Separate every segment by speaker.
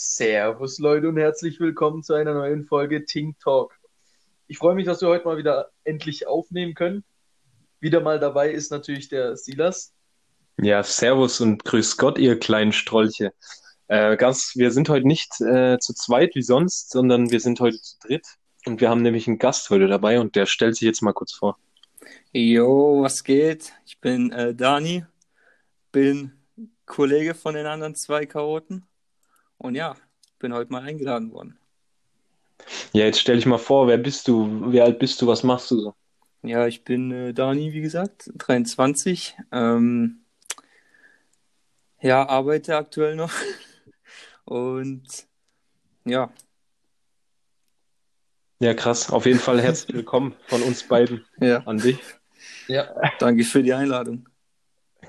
Speaker 1: Servus Leute und herzlich willkommen zu einer neuen Folge Tink Talk. Ich freue mich, dass wir heute mal wieder endlich aufnehmen können. Wieder mal dabei ist natürlich der Silas.
Speaker 2: Ja, Servus und grüß Gott, ihr kleinen Strolche. Äh, ganz, wir sind heute nicht äh, zu zweit wie sonst, sondern wir sind heute zu dritt. Und wir haben nämlich einen Gast heute dabei und der stellt sich jetzt mal kurz vor.
Speaker 3: Jo, was geht? Ich bin äh, Dani, bin Kollege von den anderen zwei Chaoten und ja, bin heute mal eingeladen worden.
Speaker 2: Ja, jetzt stell dich mal vor, wer bist du? Wie alt bist du? Was machst du so?
Speaker 3: Ja, ich bin äh, Dani, wie gesagt, 23. Ähm, ja, arbeite aktuell noch und ja.
Speaker 2: Ja, krass. Auf jeden Fall herzlich willkommen von uns beiden
Speaker 3: Ja,
Speaker 2: an dich.
Speaker 1: Ja,
Speaker 3: danke für die Einladung.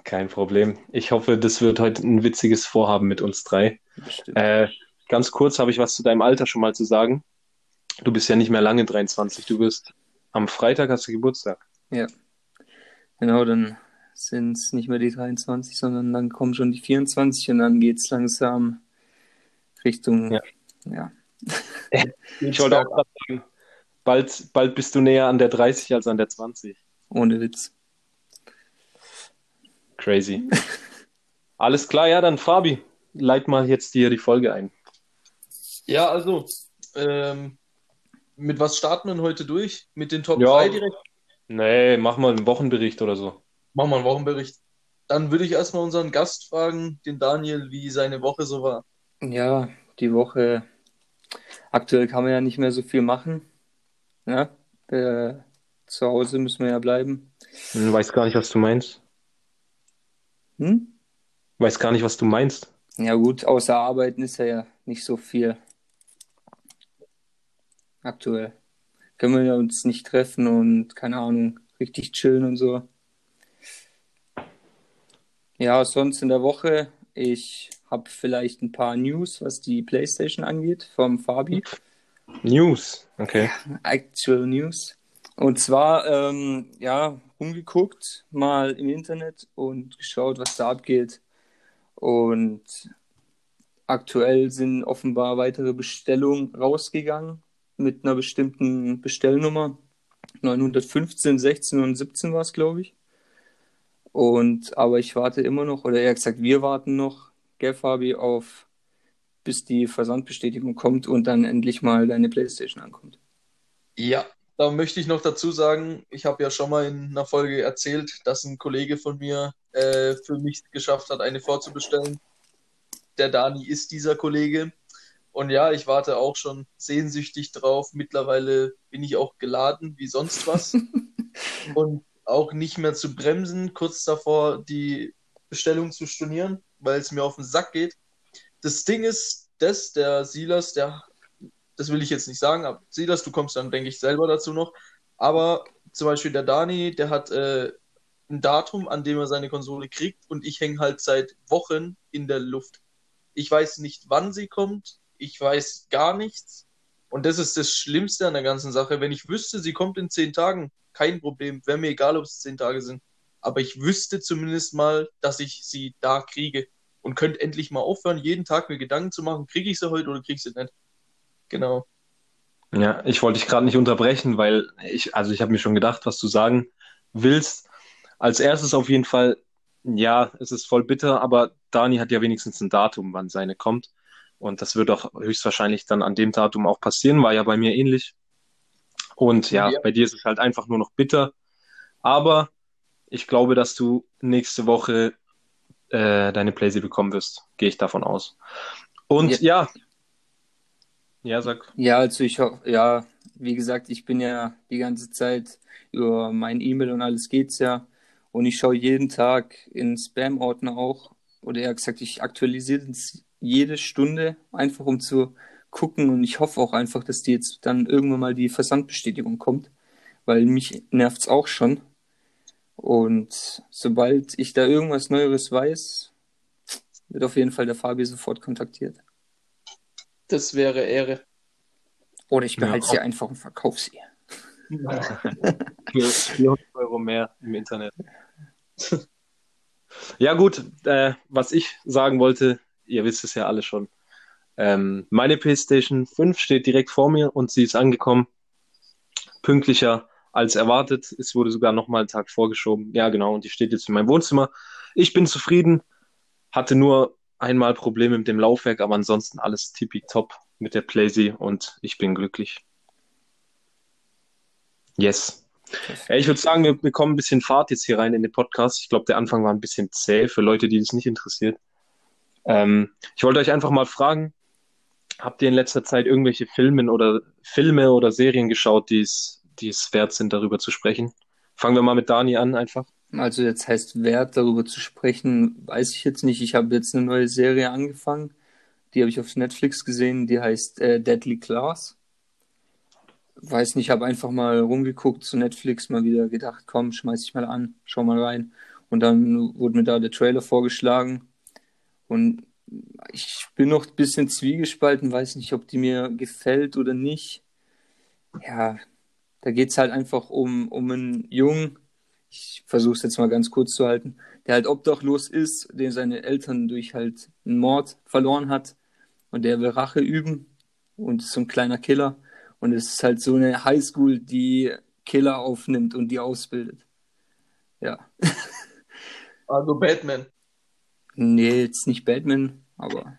Speaker 2: Kein Problem. Ich hoffe, das wird heute ein witziges Vorhaben mit uns drei. Äh, ganz kurz habe ich was zu deinem Alter schon mal zu sagen. Du bist ja nicht mehr lange 23. Du wirst am Freitag hast du Geburtstag.
Speaker 3: Ja, genau, dann sind es nicht mehr die 23, sondern dann kommen schon die 24 und dann geht es langsam Richtung,
Speaker 2: Ja.
Speaker 3: ja,
Speaker 2: Ich wollte auch sagen, bald, bald bist du näher an der 30 als an der 20.
Speaker 3: ohne Witz.
Speaker 2: Crazy. Alles klar, ja, dann Fabi, leit mal jetzt dir die Folge ein.
Speaker 1: ja also, ähm, mit was starten wir heute durch? Mit den Top
Speaker 2: Ja.
Speaker 1: 3 direkt?
Speaker 2: Nee, mach mal einen Wochenbericht oder so.
Speaker 1: Machen wir einen Wochenbericht. Dann würde ich erstmal unseren Gast fragen, den Daniel, wie seine Woche so war.
Speaker 3: Ja, die Woche, aktuell kann man ja nicht mehr so viel machen. Ja, äh, zu Hause müssen wir ja bleiben.
Speaker 2: Hm, Weiß gar nicht, was du meinst.
Speaker 3: Hm?
Speaker 2: Weiß gar nicht, was du meinst.
Speaker 3: Ja gut, außer Arbeiten ist ja nicht so viel aktuell. Können wir uns nicht treffen und keine Ahnung, richtig chillen und so. Ja, sonst in der Woche, ich habe vielleicht ein paar News, was die PlayStation angeht, vom Fabi.
Speaker 2: News. Okay.
Speaker 3: Actual News. Und zwar, ähm, ja, umgeguckt, mal im Internet und geschaut, was da abgeht. Und aktuell sind offenbar weitere Bestellungen rausgegangen mit einer bestimmten Bestellnummer. 915, 16 und 17 war es, glaube ich. Und, aber ich warte immer noch, oder eher gesagt, wir warten noch, gell, Fabi, auf, bis die Versandbestätigung kommt und dann endlich mal deine PlayStation ankommt.
Speaker 1: Ja, da möchte ich noch dazu sagen, ich habe ja schon mal in einer Folge erzählt, dass ein Kollege von mir äh, für mich geschafft hat, eine vorzubestellen. Der Dani ist dieser Kollege. Und ja, ich warte auch schon sehnsüchtig drauf. Mittlerweile bin ich auch geladen wie sonst was. Und auch nicht mehr zu bremsen, kurz davor die Bestellung zu stornieren, weil es mir auf den Sack geht. Das Ding ist, das, der Silas, der das will ich jetzt nicht sagen, aber Silas, du kommst dann, denke ich, selber dazu noch. Aber zum Beispiel der Dani, der hat äh, ein Datum, an dem er seine Konsole kriegt und ich hänge halt seit Wochen in der Luft. Ich weiß nicht, wann sie kommt, ich weiß gar nichts. Und das ist das Schlimmste an der ganzen Sache. Wenn ich wüsste, sie kommt in zehn Tagen, kein Problem, wäre mir egal, ob es zehn Tage sind. Aber ich wüsste zumindest mal, dass ich sie da kriege. Und könnte endlich mal aufhören, jeden Tag mir Gedanken zu machen, kriege ich sie heute oder kriege ich sie nicht. Genau.
Speaker 2: Ja, ich wollte dich gerade nicht unterbrechen, weil ich, also ich habe mir schon gedacht, was du sagen willst. Als erstes auf jeden Fall, ja, es ist voll bitter, aber Dani hat ja wenigstens ein Datum, wann seine kommt. Und das wird auch höchstwahrscheinlich dann an dem Datum auch passieren, war ja bei mir ähnlich. Und ja,
Speaker 1: Ja.
Speaker 2: bei dir ist es halt einfach nur noch bitter. Aber ich glaube, dass du nächste Woche äh, deine Playsee bekommen wirst. Gehe ich davon aus. Und ja. Ja, sag.
Speaker 3: Ja, also ich hoffe, ja, wie gesagt, ich bin ja die ganze Zeit über mein E-Mail und alles geht's ja. Und ich schaue jeden Tag in Spam-Ordner auch, oder eher gesagt, ich aktualisiere es jede Stunde, einfach um zu gucken. Und ich hoffe auch einfach, dass die jetzt dann irgendwann mal die Versandbestätigung kommt, weil mich nervt's auch schon. Und sobald ich da irgendwas Neueres weiß, wird auf jeden Fall der Fabi sofort kontaktiert.
Speaker 1: Das wäre Ehre.
Speaker 3: Oder ich
Speaker 2: Ja,
Speaker 3: behalte sie einfach und verkaufe sie.
Speaker 2: Für 400 Euro mehr im Internet. Ja, gut, äh, was ich sagen wollte, ihr wisst es ja alle schon. Ähm, meine PlayStation 5 steht direkt vor mir und sie ist angekommen. Pünktlicher als erwartet. Es wurde sogar nochmal einen Tag vorgeschoben. Ja, genau. Und die steht jetzt in meinem Wohnzimmer. Ich bin zufrieden. Hatte nur einmal Probleme mit dem Laufwerk, aber ansonsten alles tippitopp mit der Playsee und ich bin glücklich. Yes. Ja, ich würde sagen, wir bekommen ein bisschen Fahrt jetzt hier rein in den Podcast. Ich glaube, der Anfang war ein bisschen zäh für Leute, die das nicht interessiert. Ähm, ich wollte euch einfach mal fragen, habt ihr in letzter Zeit irgendwelche Filme oder Filme oder Serien geschaut, die es, die es wert sind, darüber zu sprechen? Fangen wir mal mit Dani an einfach.
Speaker 3: Also jetzt heißt wert, darüber zu sprechen, weiß ich jetzt nicht. Ich habe jetzt eine neue Serie angefangen. Die habe ich auf Netflix gesehen. Die heißt äh, Deadly Class. Weiß nicht, habe einfach mal rumgeguckt zu Netflix, mal wieder gedacht, komm, schmeiß ich mal an, schau mal rein. Und dann wurde mir da der Trailer vorgeschlagen. Und ich bin noch ein bisschen zwiegespalten, weiß nicht, ob die mir gefällt oder nicht. Ja, da geht es halt einfach um, um einen Jungen, ich versuche es jetzt mal ganz kurz zu halten, der halt obdachlos ist, den seine Eltern durch halt einen Mord verloren hat und der will Rache üben und ist so ein kleiner Killer und es ist halt so eine Highschool, die Killer aufnimmt und die ausbildet. Ja.
Speaker 1: Also Batman.
Speaker 3: Nee, jetzt nicht Batman, aber.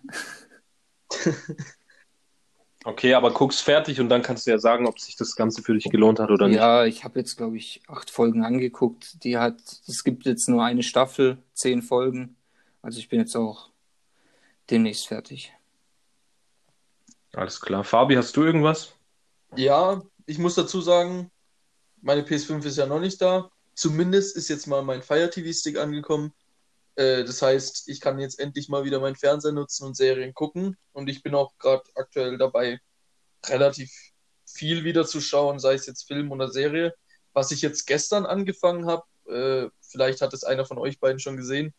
Speaker 2: Okay, aber guck's fertig und dann kannst du ja sagen, ob sich das Ganze für dich gelohnt hat oder nicht.
Speaker 3: Ja, ich habe jetzt, glaube ich, acht Folgen angeguckt. Die hat, es gibt jetzt nur eine Staffel, zehn Folgen. Also ich bin jetzt auch demnächst fertig.
Speaker 2: Alles klar. Fabi, hast du irgendwas?
Speaker 1: Ja, ich muss dazu sagen, meine PS5 ist ja noch nicht da. Zumindest ist jetzt mal mein Fire TV Stick angekommen. Äh, das heißt, ich kann jetzt endlich mal wieder meinen Fernseher nutzen und Serien gucken. Und ich bin auch gerade aktuell dabei, relativ viel wieder zu schauen, sei es jetzt Film oder Serie. Was ich jetzt gestern angefangen habe, äh, vielleicht hat es einer von euch beiden schon gesehen,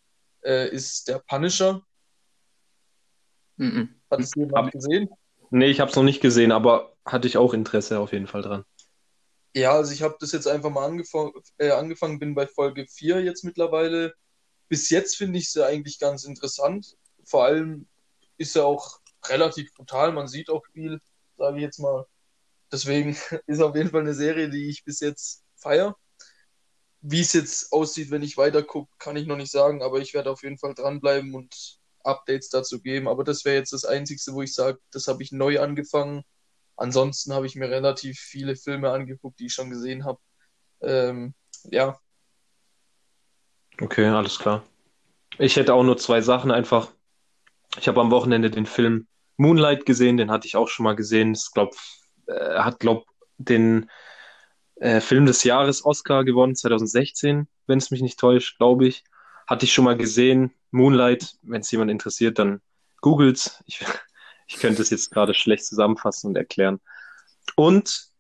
Speaker 1: äh, ist der Punisher.
Speaker 3: Mhm.
Speaker 1: Hat es jemand gesehen?
Speaker 2: Nee, ich habe es noch nicht gesehen, aber hatte ich auch Interesse auf jeden Fall dran.
Speaker 1: Ja, also ich habe das jetzt einfach mal angefangen, äh, angefangen, bin bei Folge 4 jetzt mittlerweile bis jetzt finde ich sie eigentlich ganz interessant. Vor allem ist er auch relativ brutal. Man sieht auch viel, sage ich jetzt mal. Deswegen ist auf jeden Fall eine Serie, die ich bis jetzt feiere. Wie es jetzt aussieht, wenn ich weiter gucke, kann ich noch nicht sagen, aber ich werde auf jeden Fall dranbleiben und Updates dazu geben. Aber das wäre jetzt das Einzige, wo ich sage, das habe ich neu angefangen. Ansonsten habe ich mir relativ viele Filme angeguckt, die ich schon gesehen habe. Ähm, ja,
Speaker 2: Okay, alles klar. Ich hätte auch nur zwei Sachen einfach. Ich habe am Wochenende den Film Moonlight gesehen, den hatte ich auch schon mal gesehen. Ich glaube, er hat, glaube den äh, Film des Jahres Oscar gewonnen, 2016, wenn es mich nicht täuscht, glaube ich. Hatte ich schon mal gesehen. Moonlight, wenn es jemand interessiert, dann googelt's. Ich, ich könnte es jetzt gerade schlecht zusammenfassen und erklären. Und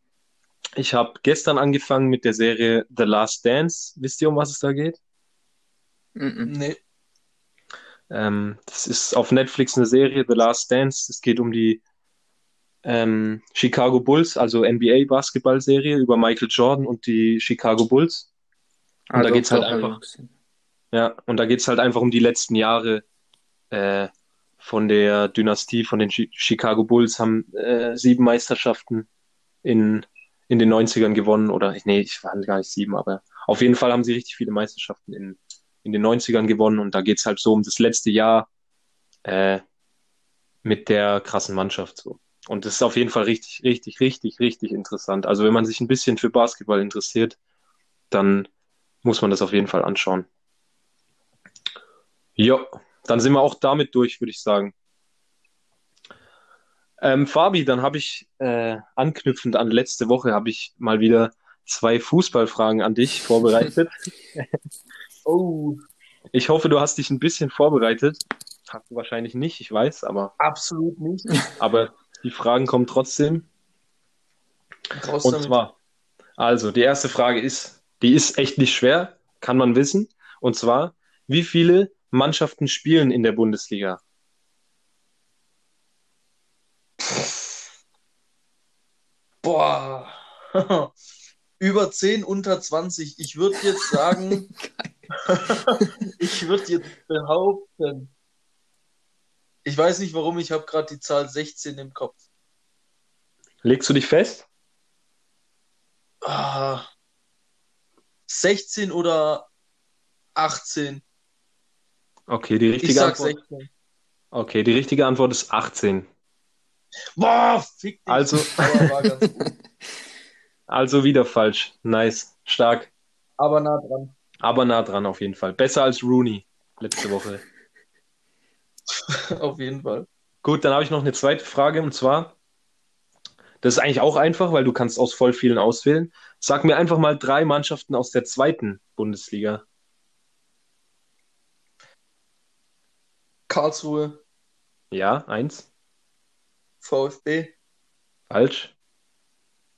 Speaker 2: ich habe gestern angefangen mit der Serie The Last Dance. Wisst ihr, um was es da geht?
Speaker 3: Mhm.
Speaker 1: nee.
Speaker 2: Ähm, das ist auf Netflix eine Serie, The Last Dance. Es geht um die ähm, Chicago Bulls, also NBA-Basketball-Serie über Michael Jordan und die Chicago Bulls. Und
Speaker 3: Also
Speaker 2: da geht's halt einfach,
Speaker 3: gesehen.
Speaker 2: ja, und da geht's halt einfach um die letzten Jahre äh, von der Dynastie von den Chi Chicago Bulls, haben äh, sieben Meisterschaften in, in den 90ern gewonnen. Oder nee, ich waren gar nicht sieben, aber auf jeden Fall haben sie richtig viele Meisterschaften in, in den 90ern gewonnen. Und da geht's halt so um das letzte Jahr äh, mit der krassen Mannschaft. So. Und das ist auf jeden Fall richtig, richtig, richtig, richtig interessant. Also wenn man sich ein bisschen für Basketball interessiert, dann muss man das auf jeden Fall anschauen. Ja, dann sind wir auch damit durch, würde ich sagen. Ähm, Fabi, dann habe ich äh, anknüpfend an letzte Woche habe ich mal wieder zwei Fußballfragen an dich vorbereitet.
Speaker 1: Oh,
Speaker 2: Ich hoffe, du hast dich ein bisschen vorbereitet. Hast du wahrscheinlich nicht, ich weiß, aber,
Speaker 1: absolut nicht.
Speaker 2: aber die Fragen kommen trotzdem.
Speaker 1: Raus
Speaker 2: Und
Speaker 1: damit.
Speaker 2: zwar, also die erste Frage ist, die ist echt nicht schwer, kann man wissen. Und zwar, wie viele Mannschaften spielen in der Bundesliga?
Speaker 1: Boah. Über 10, unter 20. Ich würde jetzt sagen, ich würde jetzt behaupten, Ich weiß nicht warum, ich habe gerade die Zahl 16 im Kopf.
Speaker 2: Legst du dich fest?
Speaker 1: Ah, 16 oder 18?
Speaker 2: Okay, die
Speaker 1: Ich
Speaker 2: richtige
Speaker 1: sag
Speaker 2: Antwort.
Speaker 1: 16.
Speaker 2: Okay, die richtige Antwort ist 18.
Speaker 1: Boah, fick dich.
Speaker 2: Also, also wieder falsch. Nice. Stark.
Speaker 1: Aber nah dran.
Speaker 2: Aber nah dran auf jeden Fall. Besser als Rooney letzte Woche.
Speaker 1: Auf jeden Fall.
Speaker 2: Gut, dann habe ich noch eine zweite Frage und zwar, das ist eigentlich auch einfach, weil du kannst aus voll vielen auswählen. Sag mir einfach mal drei Mannschaften aus der zweiten Bundesliga.
Speaker 1: Karlsruhe,
Speaker 2: Ja, eins.
Speaker 1: VfB.
Speaker 2: Falsch.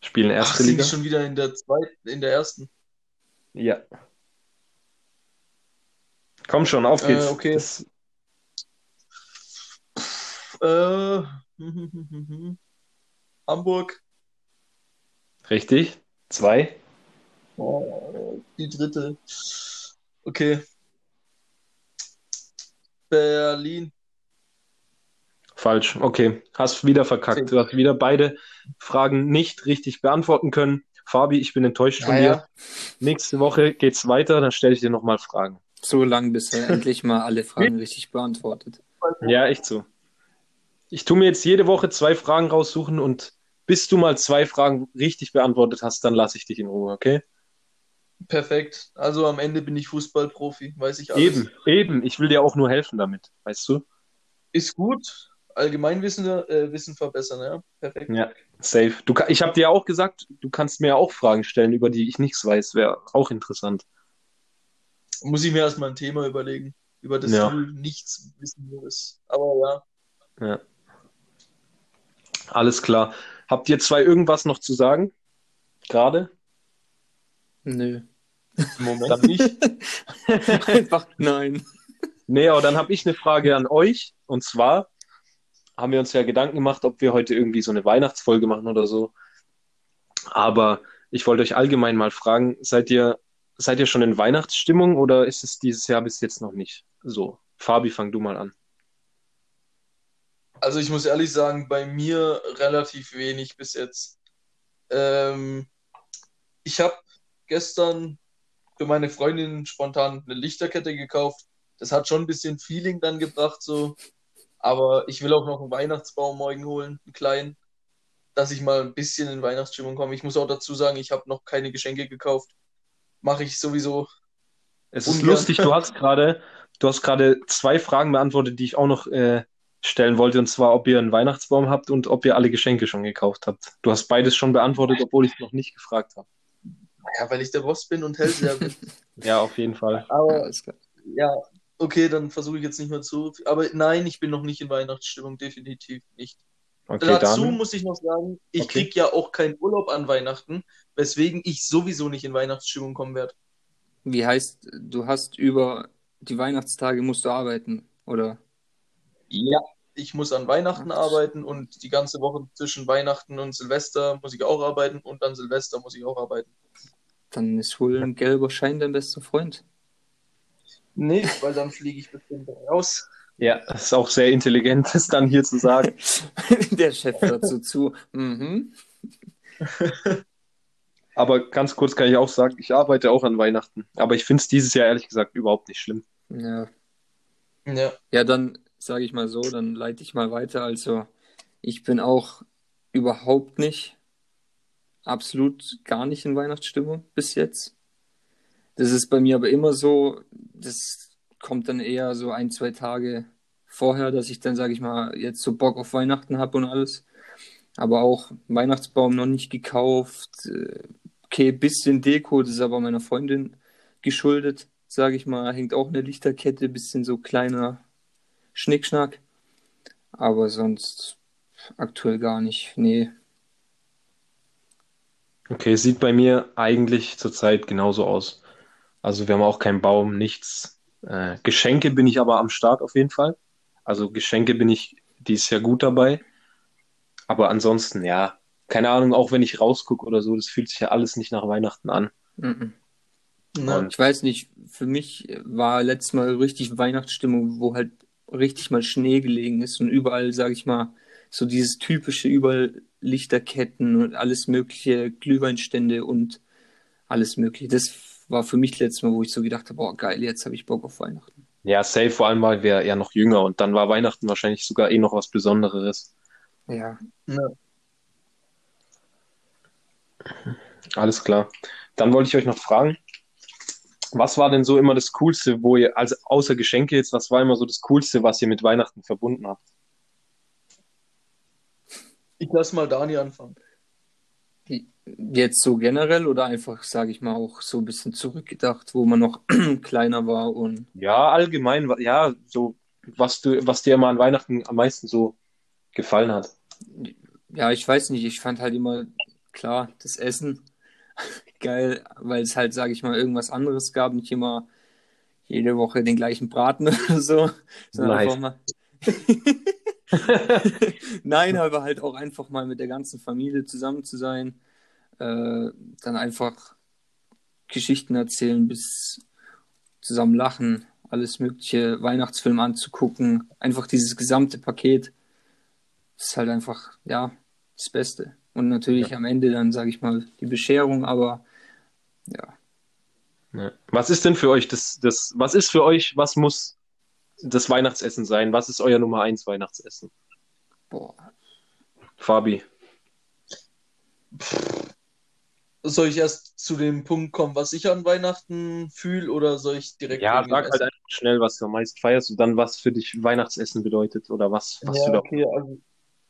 Speaker 2: Spielen
Speaker 1: Ach,
Speaker 2: erste
Speaker 1: sind
Speaker 2: Liga.
Speaker 1: die schon wieder in der zweiten, in der ersten?
Speaker 2: Ja. Komm schon, auf geht's.
Speaker 1: Äh, okay.
Speaker 2: Das,
Speaker 1: Äh, Hamburg.
Speaker 2: richtig. Zwei.
Speaker 1: Oh, die dritte. Okay. Berlin.
Speaker 2: Falsch. Okay. Hast wieder verkackt. Du hast wieder beide Fragen nicht richtig beantworten können. Fabi, ich bin enttäuscht von
Speaker 1: Ja,
Speaker 2: dir.
Speaker 1: ja.
Speaker 2: Nächste Woche geht's weiter, dann stelle ich dir nochmal Fragen.
Speaker 3: So lang, bis er endlich mal alle Fragen richtig beantwortet.
Speaker 2: Ja, echt so. Ich tue mir jetzt jede Woche zwei Fragen raussuchen und bis du mal zwei Fragen richtig beantwortet hast, dann lasse ich dich in Ruhe, okay?
Speaker 1: Perfekt. Also am Ende bin ich Fußballprofi, weiß ich alles.
Speaker 2: Eben, eben. Ich will dir auch nur helfen damit, weißt du?
Speaker 1: Ist gut. Allgemeinwissen äh, Wissen verbessern, ja. Perfekt.
Speaker 2: Ja, safe. Du, ich habe dir auch gesagt, du kannst mir auch Fragen stellen, über die ich nichts weiß. Wäre auch interessant.
Speaker 1: Muss ich mir erstmal ein Thema überlegen, über das
Speaker 2: Ja.
Speaker 1: du nichts wissen würdest. Aber ja.
Speaker 2: Ja. Alles klar. Habt ihr zwei irgendwas noch zu sagen? Gerade?
Speaker 3: Nö.
Speaker 1: Im Moment nicht.
Speaker 3: Einfach nein.
Speaker 2: Nee, aber dann habe ich eine Frage an euch. Und zwar haben wir uns ja Gedanken gemacht, ob wir heute irgendwie so eine Weihnachtsfolge machen oder so. Aber ich wollte euch allgemein mal fragen, seid ihr, seid ihr schon in Weihnachtsstimmung oder ist es dieses Jahr bis jetzt noch nicht so? Fabi, fang du mal an.
Speaker 1: Also ich muss ehrlich sagen, bei mir relativ wenig bis jetzt. Ähm, ich habe gestern für meine Freundin spontan eine Lichterkette gekauft. Das hat schon ein bisschen Feeling dann gebracht, so. Aber ich will auch noch einen Weihnachtsbaum morgen holen, einen kleinen, dass ich mal ein bisschen in Weihnachtsstimmung komme. Ich muss auch dazu sagen, ich habe noch keine Geschenke gekauft. Mache ich sowieso.
Speaker 2: Es ist
Speaker 1: Ungern.
Speaker 2: lustig, du hast gerade, du hast gerade zwei Fragen beantwortet, die ich auch noch äh, stellen wollte, und zwar, ob ihr einen Weihnachtsbaum habt und ob ihr alle Geschenke schon gekauft habt. Du hast beides schon beantwortet, obwohl ich es noch nicht gefragt habe.
Speaker 1: Ja, weil ich der Boss bin und Hellseher bin.
Speaker 2: Ja, auf jeden Fall.
Speaker 1: Aber. Ja, okay, dann versuche ich jetzt nicht mehr zu. Aber nein, ich bin noch nicht in Weihnachtsstimmung, definitiv nicht.
Speaker 2: Okay,
Speaker 1: Dazu
Speaker 2: Daniel.
Speaker 1: muss ich noch sagen, ich
Speaker 2: Okay.
Speaker 1: krieg ja auch keinen Urlaub an Weihnachten, weswegen ich sowieso nicht in Weihnachtsstimmung kommen werde.
Speaker 3: Wie heißt, du hast über die Weihnachtstage musst du arbeiten, oder?
Speaker 1: Ja. Ich muss an Weihnachten arbeiten und die ganze Woche zwischen Weihnachten und Silvester muss ich auch arbeiten und an Silvester muss ich auch arbeiten.
Speaker 3: Dann ist wohl ein gelber Schein dein bester Freund.
Speaker 1: Nee, weil dann fliege ich bestimmt raus.
Speaker 2: Ja, das ist auch sehr intelligent, das dann hier zu sagen.
Speaker 3: Der Chef hört so zu. Mhm.
Speaker 2: Aber ganz kurz kann ich auch sagen, ich arbeite auch an Weihnachten. Aber ich finde es dieses Jahr ehrlich gesagt überhaupt nicht schlimm.
Speaker 3: Ja.
Speaker 1: Ja.
Speaker 3: Ja, dann sage ich mal so, dann leite ich mal weiter. Also, ich bin auch überhaupt nicht, absolut gar nicht in Weihnachtsstimmung bis jetzt. Das ist bei mir aber immer so, das kommt dann eher so ein, zwei Tage vorher, dass ich dann, sage ich mal, jetzt so Bock auf Weihnachten habe und alles. Aber auch Weihnachtsbaum noch nicht gekauft. Äh, Okay, bisschen Deko, das ist aber meiner Freundin geschuldet, sage ich mal. Hängt auch eine Lichterkette, bisschen so kleiner Schnickschnack. Aber sonst aktuell gar nicht. Nee.
Speaker 2: Okay, sieht bei mir eigentlich zurzeit genauso aus. Also wir haben auch keinen Baum, nichts. Äh, Geschenke bin ich aber am Start auf jeden Fall. Also Geschenke bin ich dieses Jahr gut dabei. Aber ansonsten, ja, keine Ahnung, auch wenn ich rausgucke oder so, das fühlt sich ja alles nicht nach Weihnachten an.
Speaker 3: Mhm.
Speaker 1: Na,
Speaker 3: Ich weiß nicht, für mich war letztes Mal richtig Weihnachtsstimmung, wo halt richtig mal Schnee gelegen ist und überall, sage ich mal, so dieses typische, überall Lichterketten und alles mögliche, Glühweinstände und alles mögliche. Das war für mich letztes Mal, wo ich so gedacht habe, boah, geil, jetzt habe ich Bock auf Weihnachten.
Speaker 2: Ja, safe, vor allem, weil wir ja noch jünger und dann war Weihnachten wahrscheinlich sogar eh noch was Besonderes.
Speaker 3: Ja.
Speaker 1: Ja.
Speaker 2: Alles klar. Dann wollte ich euch noch fragen, was war denn so immer das Coolste, wo ihr, also außer Geschenke jetzt, was war immer so das Coolste, was ihr mit Weihnachten verbunden habt?
Speaker 1: Ich lasse mal Dani anfangen.
Speaker 3: Jetzt so generell oder einfach, sage ich mal, auch so ein bisschen zurückgedacht, wo man noch kleiner war und
Speaker 2: Ja, allgemein, ja, so, was du, was dir immer an Weihnachten am meisten so gefallen hat.
Speaker 3: ja, ich weiß nicht, ich fand halt immer, klar, das Essen geil, weil es halt, sage ich mal, irgendwas anderes gab, nicht immer jede Woche den gleichen Braten oder so, sondern
Speaker 2: Nice.
Speaker 3: einfach mal. Nein, aber halt auch einfach mal mit der ganzen Familie zusammen zu sein, äh, dann einfach Geschichten erzählen, bis zusammen lachen, alles mögliche, Weihnachtsfilm anzugucken, einfach dieses gesamte Paket ist halt einfach, ja, das Beste. Und natürlich am Ende dann, sage ich mal, die Bescherung, aber ja,
Speaker 2: Ja. Was ist denn für euch das, das, was ist für euch, was muss das Weihnachtsessen sein? Was ist euer Nummer eins Weihnachtsessen?
Speaker 3: boah,
Speaker 2: Fabi.
Speaker 1: Soll ich erst zu dem Punkt kommen, was ich an Weihnachten fühle, oder soll ich direkt
Speaker 2: Ja, sag halt einfach schnell, was du am meisten feierst und dann, was für dich Weihnachtsessen bedeutet oder was, was
Speaker 1: Ja,
Speaker 2: du da.
Speaker 1: okay, also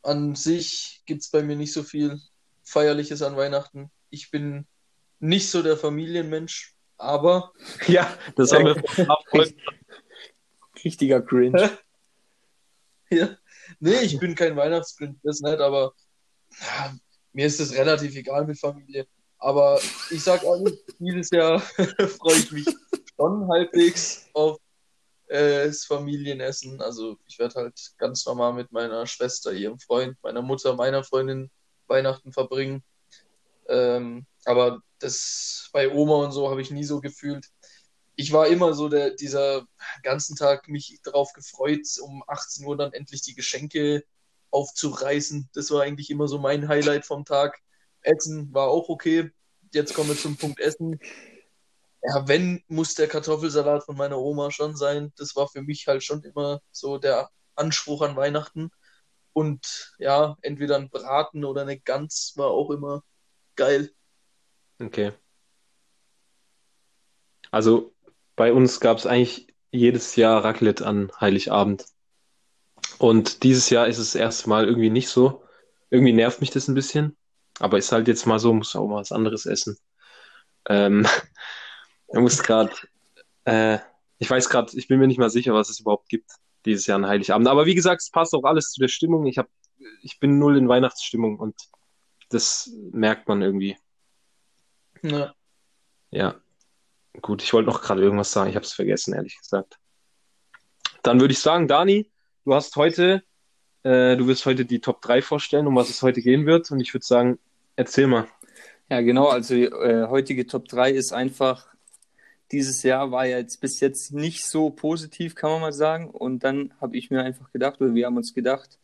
Speaker 1: an sich gibt es bei mir nicht so viel Feierliches an Weihnachten. Ich bin nicht so der Familienmensch, aber
Speaker 2: Ja, das haben wir
Speaker 3: richtiger Cringe.
Speaker 1: ja, nee, ich bin kein Weihnachtsgrinch, das nicht, aber ja, mir ist es relativ egal mit Familie. Aber ich sag ehrlich, dieses Jahr freue ich mich schon halbwegs auf äh, das Familienessen. Also ich werde halt ganz normal mit meiner Schwester, ihrem Freund, meiner Mutter, meiner Freundin Weihnachten verbringen. Ähm, aber das bei Oma und so habe ich nie so gefühlt. Ich war immer so der, dieser ganzen Tag mich darauf gefreut, um 18 Uhr dann endlich die Geschenke aufzureißen. Das war eigentlich immer so mein Highlight vom Tag. Essen war auch okay. Jetzt kommen wir zum Punkt Essen. Ja, wenn, muss der Kartoffelsalat von meiner Oma schon sein. Das war für mich halt schon immer so der Anspruch an Weihnachten. Und ja, entweder ein Braten oder eine Gans war auch immer geil.
Speaker 2: Okay. Also bei uns gab es eigentlich jedes Jahr Raclette an Heiligabend. Und dieses Jahr ist es erst mal irgendwie nicht so. Irgendwie nervt mich das ein bisschen. Aber ist halt jetzt mal so, muss auch mal was anderes essen. Ähm, ich muss gerade, äh, ich weiß gerade, ich bin mir nicht mal sicher, was es überhaupt gibt dieses Jahr an Heiligabend. Aber wie gesagt, es passt auch alles zu der Stimmung. Ich hab, ich bin null in Weihnachtsstimmung und das merkt man irgendwie.
Speaker 1: Ja.
Speaker 2: Ja, gut, ich wollte noch gerade irgendwas sagen, ich habe es vergessen, ehrlich gesagt. Dann würde ich sagen, Dani, du hast heute, äh, du wirst heute die Top 3 vorstellen, um was es heute gehen wird. Und ich würde sagen, erzähl mal.
Speaker 3: Ja, genau. Also die äh, heutige Top 3 ist einfach, dieses Jahr war ja jetzt bis jetzt nicht so positiv, kann man mal sagen. Und dann habe ich mir einfach gedacht, oder wir haben uns gedacht,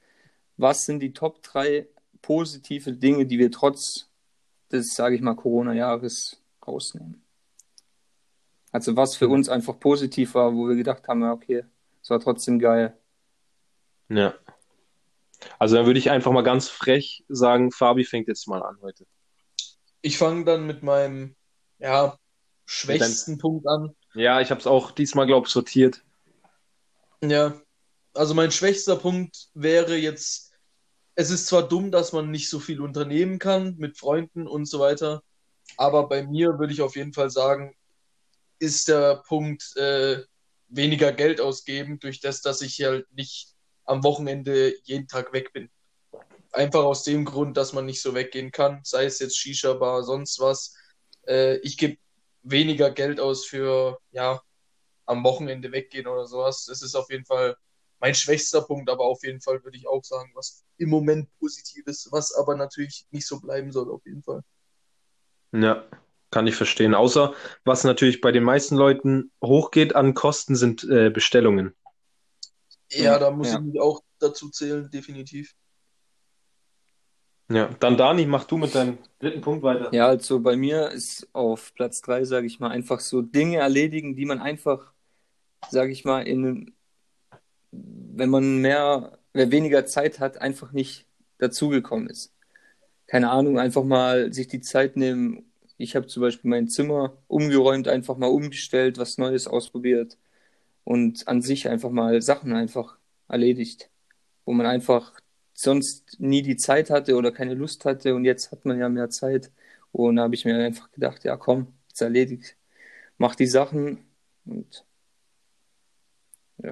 Speaker 3: was sind die Top 3 positive Dinge, die wir trotz des, sage ich mal, Corona-Jahres rausnehmen. Also was für uns einfach positiv war, wo wir gedacht haben, okay, es war trotzdem geil.
Speaker 2: Ja. Also dann würde ich einfach mal ganz frech sagen, Fabi fängt jetzt mal an heute.
Speaker 1: Ich fange dann mit meinem ja, schwächsten Punkt an.
Speaker 2: Ja, ich habe es auch diesmal, glaube ich, sortiert.
Speaker 1: Ja, also mein schwächster Punkt wäre jetzt, es ist zwar dumm, dass man nicht so viel unternehmen kann mit Freunden und so weiter, aber bei mir würde ich auf jeden Fall sagen, ist der Punkt äh, weniger Geld ausgeben, durch das, dass ich halt nicht am Wochenende jeden Tag weg bin. Einfach aus dem Grund, dass man nicht so weggehen kann, sei es jetzt Shisha-Bar, sonst was. Äh, ich gebe weniger Geld aus für, ja, am Wochenende weggehen oder sowas. Das ist auf jeden Fall mein schwächster Punkt, aber auf jeden Fall würde ich auch sagen, was im Moment positiv ist, was aber natürlich nicht so bleiben soll, auf jeden Fall.
Speaker 2: Ja, kann ich verstehen. Außer, was natürlich bei den meisten Leuten hochgeht an Kosten, sind äh, Bestellungen.
Speaker 1: Ja, da muss
Speaker 3: Ja.
Speaker 1: ich mich auch dazu zählen, definitiv.
Speaker 2: Ja, dann Dani, mach du mit deinem dritten Punkt weiter.
Speaker 3: Ja, also bei mir ist auf Platz drei, sage ich mal, einfach so Dinge erledigen, die man einfach, sage ich mal, in, wenn man mehr, wer weniger Zeit hat, einfach nicht dazugekommen ist. Keine Ahnung, einfach mal sich die Zeit nehmen. Ich habe zum Beispiel mein Zimmer umgeräumt, einfach mal umgestellt, was Neues ausprobiert und an sich einfach mal Sachen einfach erledigt, wo man einfach sonst nie die Zeit hatte oder keine Lust hatte und jetzt hat man ja mehr Zeit. Und da habe ich mir einfach gedacht, ja komm, jetzt erledigt, mach die Sachen und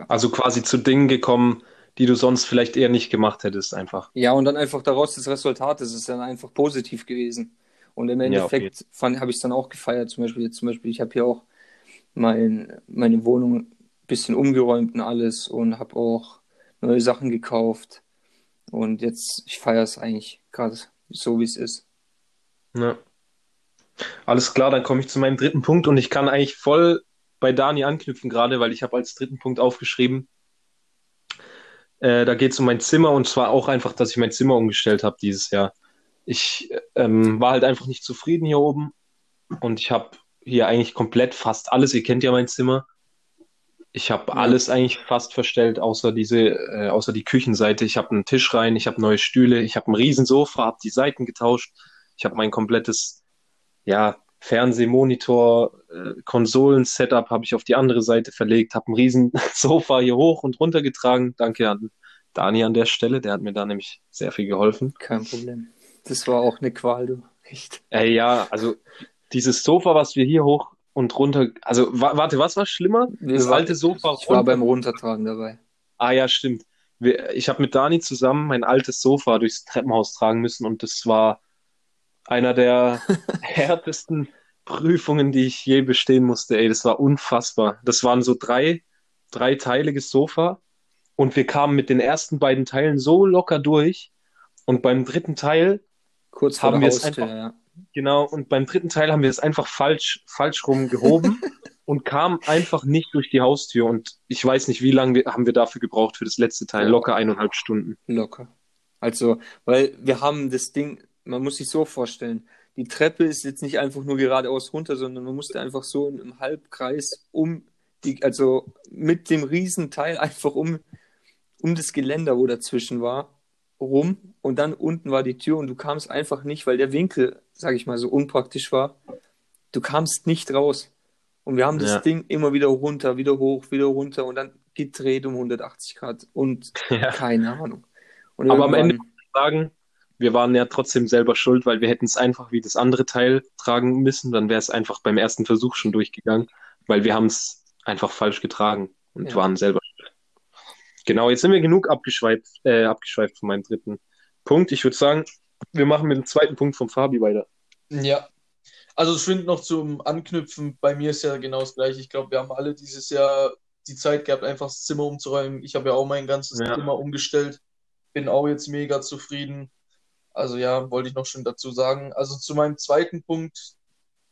Speaker 2: Also quasi zu Dingen gekommen, die du sonst vielleicht eher nicht gemacht hättest, einfach.
Speaker 3: ja und dann einfach daraus das Resultat, das ist dann einfach positiv gewesen. Und im
Speaker 2: Ja,
Speaker 3: Endeffekt fand habe ich es dann auch gefeiert, zum Beispiel jetzt zum Beispiel ich habe hier auch mein, meine Wohnung bisschen umgeräumt und alles und habe auch neue Sachen gekauft und jetzt ich feiere es eigentlich gerade so wie es ist.
Speaker 2: Ja. Alles klar, dann komme ich zu meinem dritten Punkt und ich kann eigentlich voll bei Dani anknüpfen gerade, weil ich habe als dritten Punkt aufgeschrieben, äh, da geht es um mein Zimmer und zwar auch einfach, dass ich mein Zimmer umgestellt habe dieses Jahr. Ich ähm, war halt einfach nicht zufrieden hier oben und ich habe hier eigentlich komplett fast alles, ihr kennt ja mein Zimmer. Ich habe
Speaker 3: Ja.
Speaker 2: alles eigentlich fast verstellt, außer diese, äh, außer die Küchenseite. Ich habe einen Tisch rein, ich habe neue Stühle, ich habe ein Riesensofa, habe die Seiten getauscht. Ich habe mein komplettes, ja, Fernsehmonitor, äh, Konsolen-Setup habe ich auf die andere Seite verlegt, habe ein riesen Sofa hier hoch und runter getragen. Danke an Dani an der Stelle, der hat mir da nämlich sehr viel geholfen.
Speaker 3: Kein Problem. Das war auch eine Qual, du. Echt.
Speaker 2: Ey, ja, also dieses Sofa, was wir hier hoch und runter, also wa warte, was war schlimmer? Das
Speaker 3: Wir war-
Speaker 2: alte Sofa
Speaker 3: Ich war beim Runtertragen dabei.
Speaker 2: Ah ja, stimmt. Ich habe mit Dani zusammen mein altes Sofa durchs Treppenhaus tragen müssen und das war einer der härtesten Prüfungen, die ich je bestehen musste. Ey, das war unfassbar. Das waren so drei, dreiteiliges Sofa und wir kamen mit den ersten beiden Teilen so locker durch und beim dritten Teil
Speaker 3: Kurz
Speaker 2: Haben wir es einfach-
Speaker 3: ja.
Speaker 2: Genau, und beim dritten Teil haben wir es einfach falsch, falsch rum gehoben und kamen einfach nicht durch die Haustür. Und ich weiß nicht, wie lange wir, haben wir dafür gebraucht für das letzte Teil. Locker eineinhalb Stunden.
Speaker 3: Locker. Also, weil wir haben das Ding, man muss sich so vorstellen, die Treppe ist jetzt nicht einfach nur geradeaus runter, sondern man musste einfach so in einem Halbkreis um die, also mit dem Riesenteil einfach um, um das Geländer, wo dazwischen war, rum und dann unten war die Tür und du kamst einfach nicht, weil der Winkel, sag ich mal, so unpraktisch war. Du kamst nicht raus. Und wir haben das
Speaker 2: Ja.
Speaker 3: Ding immer wieder runter, wieder hoch, wieder runter und dann gedreht um 180 Grad und
Speaker 2: Ja.
Speaker 3: keine Ahnung. Und
Speaker 2: Aber am Ende-
Speaker 3: irgendwann-
Speaker 2: Sagen, wir waren ja trotzdem selber schuld, weil wir hätten es einfach wie das andere Teil tragen müssen. Dann wäre es einfach beim ersten Versuch schon durchgegangen, weil wir haben es einfach falsch getragen und
Speaker 3: Ja.
Speaker 2: waren selber schuld. Genau, jetzt sind wir genug abgeschweift, äh, abgeschweift von meinem dritten Punkt. Ich würde sagen, wir machen mit dem zweiten Punkt von Fabi weiter.
Speaker 1: Ja. Also ich finde noch zum Anknüpfen, bei mir ist ja genau das gleiche. Ich glaube, wir haben alle dieses Jahr die Zeit gehabt, einfach das Zimmer umzuräumen. Ich habe ja auch mein ganzes
Speaker 2: Ja.
Speaker 1: Zimmer umgestellt. Bin auch jetzt mega zufrieden. Also ja, wollte ich noch schon dazu sagen. Also zu meinem zweiten Punkt,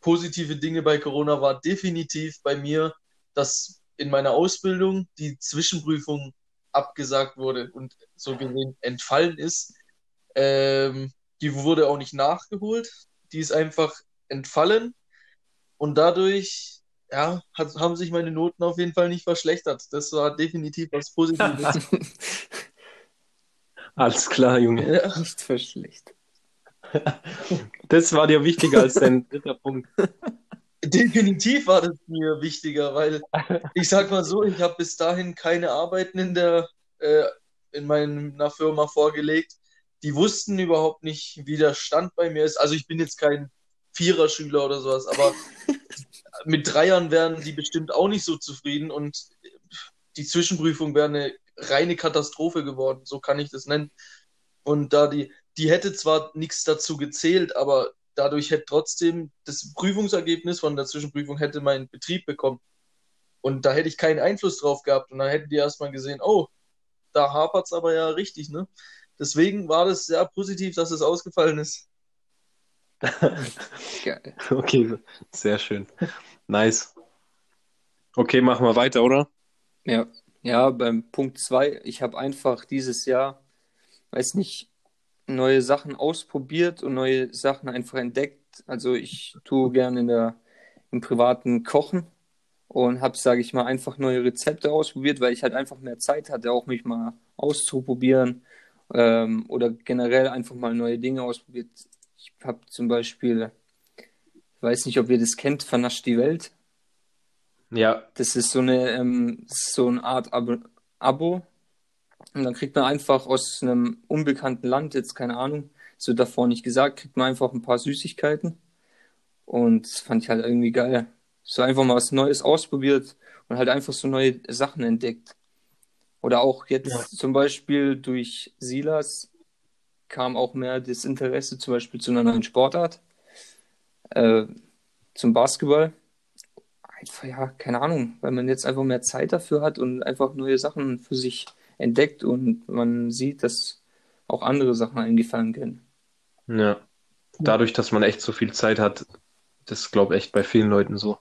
Speaker 1: positive Dinge bei Corona war definitiv bei mir, dass in meiner Ausbildung die Zwischenprüfung abgesagt wurde und so gesehen entfallen ist. Ähm, die wurde auch nicht nachgeholt. Die ist einfach entfallen und dadurch ja, hat, haben sich meine Noten auf jeden Fall nicht verschlechtert. Das war definitiv was Positives.
Speaker 2: Alles klar, Junge.
Speaker 1: ja.
Speaker 3: Nicht verschlecht.
Speaker 2: Das war dir wichtiger als dein dritter Punkt.
Speaker 1: Definitiv war das mir wichtiger, weil ich sag mal so, ich habe bis dahin keine Arbeiten in der äh, in meiner Firma vorgelegt. Die wussten überhaupt nicht, wie der Stand bei mir ist. Also ich bin jetzt kein Viererschüler oder sowas, aber mit Dreiern wären die bestimmt auch nicht so zufrieden und die Zwischenprüfung wäre eine reine Katastrophe geworden, so kann ich das nennen. Und da die, die hätte zwar nichts dazu gezählt, aber dadurch hätte trotzdem das Prüfungsergebnis von der Zwischenprüfung hätte mein Betrieb bekommen. Und da hätte ich keinen Einfluss drauf gehabt. Und dann hätten die erstmal gesehen, oh, da hapert es aber ja richtig, ne? Deswegen war das sehr positiv, dass es ausgefallen ist.
Speaker 3: Geil.
Speaker 2: Okay, sehr schön. Nice. Okay, machen wir weiter, oder?
Speaker 3: Ja, Ja, beim Punkt 2, ich habe einfach dieses Jahr, weiß nicht, neue Sachen ausprobiert und neue Sachen einfach entdeckt. Also ich tue gerne in der, im privaten Kochen und habe, sage ich mal, einfach neue Rezepte ausprobiert, weil ich halt einfach mehr Zeit hatte, auch mich mal auszuprobieren ähm, oder generell einfach mal neue Dinge ausprobiert. Ich habe zum Beispiel, ich weiß nicht, ob ihr das kennt, Vernascht die Welt.
Speaker 2: Ja,
Speaker 3: Das ist so eine, ähm, so eine Art Abo, Abo. Und dann kriegt man einfach aus einem unbekannten Land, jetzt keine Ahnung, wird davor nicht gesagt, kriegt man einfach ein paar Süßigkeiten. Und das fand ich halt irgendwie geil. So einfach mal was Neues ausprobiert und halt einfach so neue Sachen entdeckt. Oder auch jetzt
Speaker 2: Ja.
Speaker 3: zum Beispiel durch Silas kam auch mehr das Interesse zum Beispiel zu einer neuen Sportart, äh, zum Basketball. Einfach, ja, keine Ahnung, weil man jetzt einfach mehr Zeit dafür hat und einfach neue Sachen für sich entdeckt und man sieht, dass auch andere Sachen einem gefallen können.
Speaker 2: ja. Dadurch, dass man echt so viel Zeit hat, das glaube ich echt bei vielen Leuten so.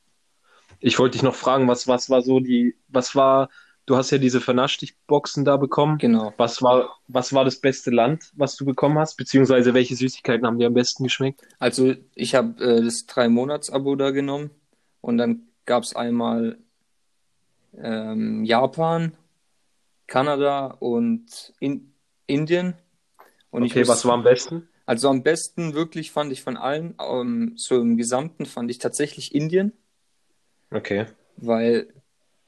Speaker 2: Ich wollte dich noch fragen, was, was war so die, was war, du hast ja diese Vernascht-Boxen da bekommen.
Speaker 3: Genau.
Speaker 2: Was war, was war das beste Land, was du bekommen hast? Beziehungsweise welche Süßigkeiten haben dir am besten geschmeckt?
Speaker 3: Also ich habe äh, das Drei-Monats-Abo da genommen und dann gab es einmal ähm, Japan, Kanada und in Indien. Und ich
Speaker 2: Okay,
Speaker 3: muss,
Speaker 2: was war am besten?
Speaker 3: also am besten wirklich fand ich von allen, ähm, so im Gesamten fand ich tatsächlich Indien,
Speaker 2: Okay.
Speaker 3: weil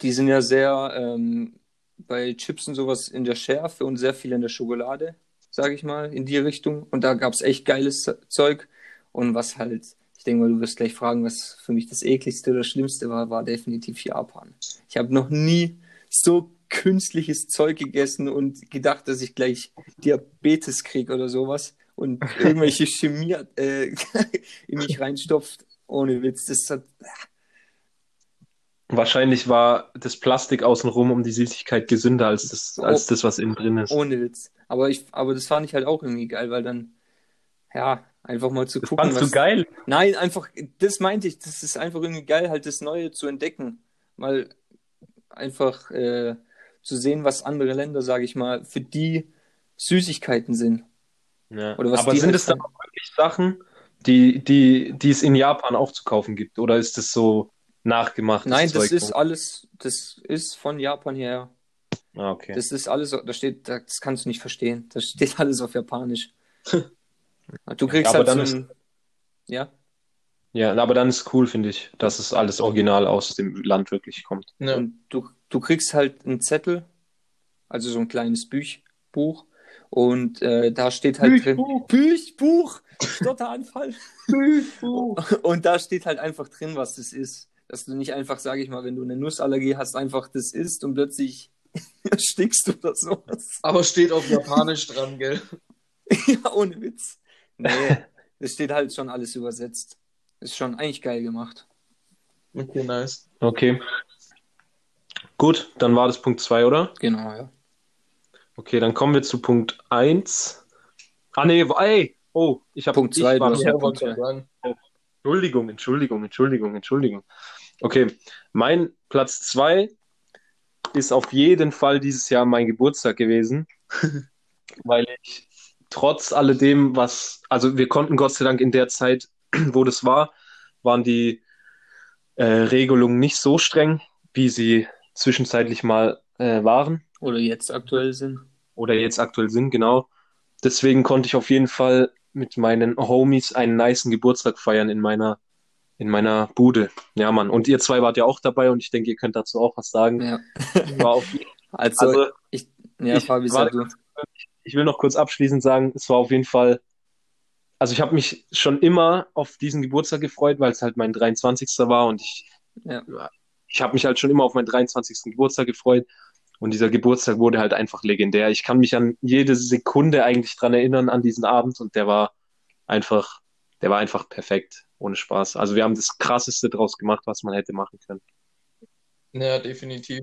Speaker 3: die sind ja sehr ähm, bei Chips und sowas in der Schärfe und sehr viel in der Schokolade, sage ich mal, in die Richtung. Und da gab es echt geiles Zeug. Und was halt, ich denke mal, du wirst gleich fragen, was für mich das ekligste oder schlimmste war, war definitiv Japan. Ich habe noch nie so künstliches Zeug gegessen und gedacht, dass ich gleich Diabetes kriege oder sowas und irgendwelche Chemie äh, in mich reinstopft. Ohne Witz. Das hat,
Speaker 2: Wahrscheinlich war das Plastik außenrum um die Süßigkeit gesünder als das, als das, was innen drin ist.
Speaker 3: Ohne Witz. Aber ich, aber das fand ich halt auch irgendwie geil, weil dann, ja, einfach mal zu
Speaker 2: Das
Speaker 3: gucken,
Speaker 2: fandst
Speaker 3: was.
Speaker 2: du geil?
Speaker 3: Nein, einfach, das meinte ich, das ist einfach irgendwie geil, halt das Neue zu entdecken. Mal einfach äh, zu sehen, was andere Länder, sage ich mal, für die Süßigkeiten sind.
Speaker 2: Ja.
Speaker 3: Oder was
Speaker 2: Aber
Speaker 3: die
Speaker 2: sind
Speaker 3: halt
Speaker 2: es dann
Speaker 3: dann-
Speaker 2: auch wirklich Sachen, die, die, die es in Japan auch zu kaufen gibt? Oder ist das so nachgemachtes
Speaker 3: Nein, das
Speaker 2: Zeug?
Speaker 3: ist alles, das ist von Japan her.
Speaker 2: Ah, okay.
Speaker 3: Das ist alles, da steht, das kannst du nicht verstehen. Das steht alles auf Japanisch. Du kriegst
Speaker 2: aber
Speaker 3: halt
Speaker 2: dann
Speaker 3: so ein, ja.
Speaker 2: Ja, aber dann ist cool, finde ich, dass es alles original aus dem Land wirklich kommt.
Speaker 1: Ja.
Speaker 3: Und du, du kriegst halt einen Zettel, also so ein kleines Büch, Buch, und äh, da steht halt drin.
Speaker 1: Buch.
Speaker 3: Büch, Buch, Stotteranfall. Und da steht halt einfach drin, was das ist. Dass du nicht einfach, sage ich mal, wenn du eine Nussallergie hast, einfach das isst und plötzlich erstickst oder sowas.
Speaker 1: Aber steht auf Japanisch dran, gell?
Speaker 3: ja, ohne Witz. Nee, das steht halt schon alles übersetzt. Ist schon eigentlich geil gemacht.
Speaker 1: Okay, nice.
Speaker 2: Okay. Gut, dann war das Punkt 2, oder?
Speaker 3: Genau, ja.
Speaker 2: Okay, dann kommen wir zu Punkt 1. Ah, nee, ey, oh, ich habe
Speaker 3: Punkt zwei, du hast
Speaker 1: Ja,
Speaker 3: Ja,
Speaker 1: wollte
Speaker 3: Punkt
Speaker 1: ich sagen.
Speaker 2: Entschuldigung, Entschuldigung, Entschuldigung, Entschuldigung. Okay, mein Platz 2 ist auf jeden Fall dieses Jahr mein Geburtstag gewesen, weil ich trotz alledem, was, also wir konnten Gott sei Dank in der Zeit, wo das war, waren die äh, Regelungen nicht so streng, wie sie zwischenzeitlich mal äh, waren
Speaker 3: Oder jetzt aktuell sind.
Speaker 2: oder jetzt aktuell sind, genau. Deswegen konnte ich auf jeden Fall mit meinen Homies einen nicen Geburtstag feiern in meiner, in meiner Bude. Ja, Mann. Und ihr zwei wart ja auch dabei und ich denke, ihr könnt dazu auch was sagen.
Speaker 3: Ja.
Speaker 2: War auf,
Speaker 3: Also,
Speaker 2: also,
Speaker 3: ich, ja,
Speaker 2: ich-
Speaker 3: Fabi,
Speaker 2: warte
Speaker 3: du.
Speaker 2: ich will noch kurz abschließend sagen, es war auf jeden Fall, also ich habe mich schon immer auf diesen Geburtstag gefreut, weil es halt mein 23. war und ich,
Speaker 3: Ja.
Speaker 2: ich habe mich halt schon immer auf meinen 23. Geburtstag gefreut. Und dieser Geburtstag wurde halt einfach legendär. Ich kann mich an jede Sekunde eigentlich dran erinnern an diesen Abend und der war einfach, der war einfach perfekt, ohne Spaß. Also wir haben das Krasseste draus gemacht, was man hätte machen können.
Speaker 1: Ja, definitiv.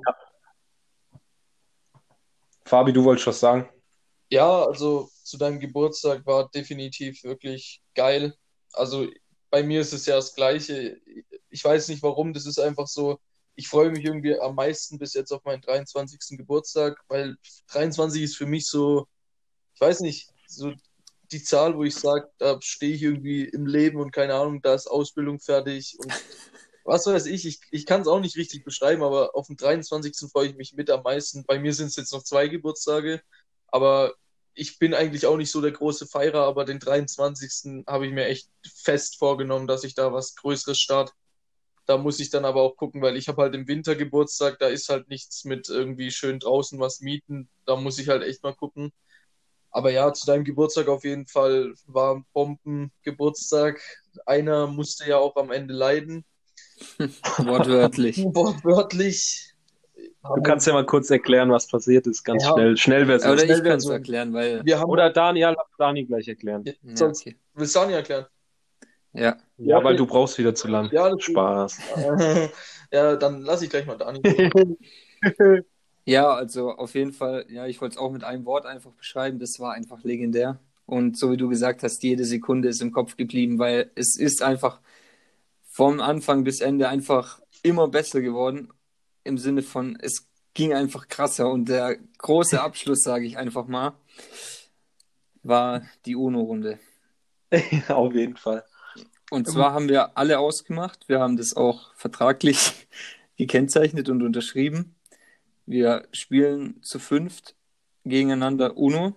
Speaker 2: Fabi, du wolltest was sagen?
Speaker 1: Ja, also zu deinem Geburtstag war definitiv wirklich geil. Also bei mir ist es ja das Gleiche. Ich weiß nicht warum, das ist einfach so, ich freue mich irgendwie am meisten bis jetzt auf meinen 23. Geburtstag, weil 23 ist für mich so, ich weiß nicht, so die Zahl, wo ich sage, da stehe ich irgendwie im Leben und keine Ahnung, da ist Ausbildung fertig und was weiß ich, ich, ich kann es auch nicht richtig beschreiben, aber auf den 23. freue ich mich mit am meisten. Bei mir sind es jetzt noch zwei Geburtstage, aber ich bin eigentlich auch nicht so der große Feierer, aber den 23. habe ich mir echt fest vorgenommen, dass ich da was Größeres starte. Da muss ich dann aber auch gucken, weil ich habe halt im Winter Geburtstag, da ist halt nichts mit irgendwie schön draußen was mieten. Da muss ich halt echt mal gucken. Aber ja, zu deinem Geburtstag auf jeden Fall war ein Bomben-Geburtstag. Einer musste ja auch am Ende leiden.
Speaker 3: Wortwörtlich.
Speaker 1: Wortwörtlich.
Speaker 2: Du kannst ja mal kurz erklären, was passiert ist, ganz
Speaker 1: Ja.
Speaker 2: schnell. Schnellversion.
Speaker 3: Oder ich kann es erklären, weil.
Speaker 1: Wir haben,
Speaker 2: Oder Daniel, lass Dani gleich erklären.
Speaker 3: Ja,
Speaker 1: sonst,
Speaker 3: okay.
Speaker 1: willst du Dani erklären?
Speaker 3: ja.
Speaker 2: Ja, weil du brauchst wieder zu lang.
Speaker 1: Ja,
Speaker 2: Spaß.
Speaker 1: ja, dann lass ich gleich mal Dani.
Speaker 3: Ja, also auf jeden Fall, ja, ich wollte es auch mit einem Wort einfach beschreiben. Das war einfach legendär. Und so wie du gesagt hast, jede Sekunde ist im Kopf geblieben, weil es ist einfach vom Anfang bis Ende einfach immer besser geworden. Im Sinne von, es ging einfach krasser. Und der große Abschluss, sage ich einfach mal, war die UNO-Runde.
Speaker 2: Auf jeden Fall.
Speaker 3: Und zwar haben wir alle ausgemacht. Wir haben das auch vertraglich gekennzeichnet und unterschrieben. Wir spielen zu fünft gegeneinander UNO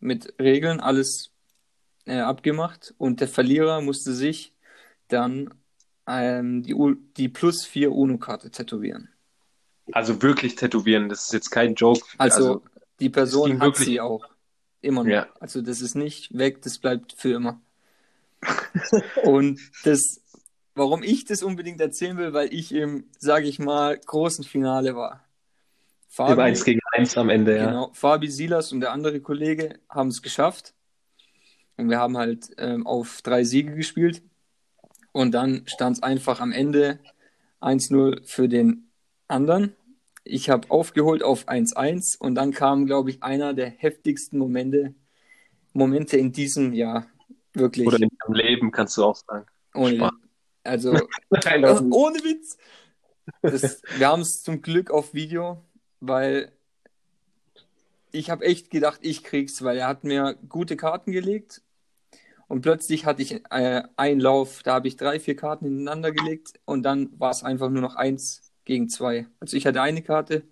Speaker 3: mit Regeln, alles äh, abgemacht. Und der Verlierer musste sich dann ähm, die, U die plus vier UNO-Karte tätowieren.
Speaker 2: Also wirklich tätowieren, das ist jetzt kein Joke.
Speaker 3: Also, die
Speaker 2: es
Speaker 3: Person hat
Speaker 2: wirklich-
Speaker 3: sie auch. Immer noch.
Speaker 2: Ja.
Speaker 3: Also das ist nicht weg, das bleibt für immer. Und das, warum ich das unbedingt erzählen will, weil ich im, sage ich mal, großen Finale war.
Speaker 2: Im 1 gegen 1 am Ende, ja.
Speaker 3: Genau, Fabi Silas und der andere Kollege haben es geschafft. Und wir haben halt ähm, auf drei Siege gespielt. Und dann stand es einfach am Ende 1-0 für den anderen. Ich habe aufgeholt auf 1-1 und dann kam, glaube ich, einer der heftigsten Momente, Momente in diesem Jahr. Wirklich.
Speaker 2: Oder in deinem Leben, kannst du auch sagen.
Speaker 3: ohne, also, Ach, ohne Witz. Das, wir haben es zum Glück auf Video, weil ich habe echt gedacht, ich krieg's, weil er hat mir gute Karten gelegt und plötzlich hatte ich äh, einen Lauf, da habe ich drei, vier Karten hintereinander gelegt und dann war es einfach nur noch eins gegen zwei. Also ich hatte eine Karte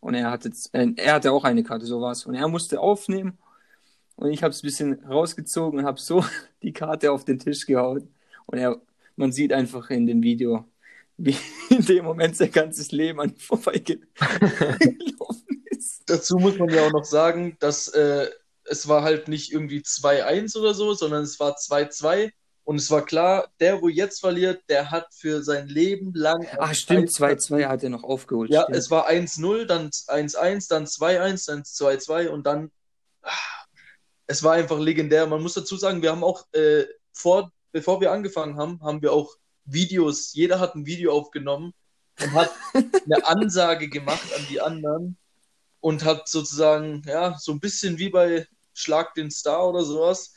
Speaker 3: und er hatte, äh, er hatte auch eine Karte, so war's. Und er musste aufnehmen und ich habe es ein bisschen rausgezogen und habe so die Karte auf den Tisch gehauen. Und er, man sieht einfach in dem Video, wie in dem Moment sein ganzes Leben an ihm vorbeigelaufen ist.
Speaker 1: Dazu muss man ja auch noch sagen, dass äh, es war halt nicht irgendwie 2-1 oder so, sondern es war 2-2. Und es war klar, der, wo jetzt verliert, der hat für sein Leben lang.
Speaker 3: Ah, stimmt, 2-2 hat er noch aufgeholt.
Speaker 1: Ja,
Speaker 3: stimmt.
Speaker 1: es war 1-0, dann 1-1, dann 2-1, dann 2-2 und dann. ah, Es war einfach legendär. Man muss dazu sagen, wir haben auch äh, vor, bevor wir angefangen haben, haben wir auch Videos, jeder hat ein Video aufgenommen und hat eine Ansage gemacht an die anderen und hat sozusagen, ja, so ein bisschen wie bei Schlag den Star oder sowas,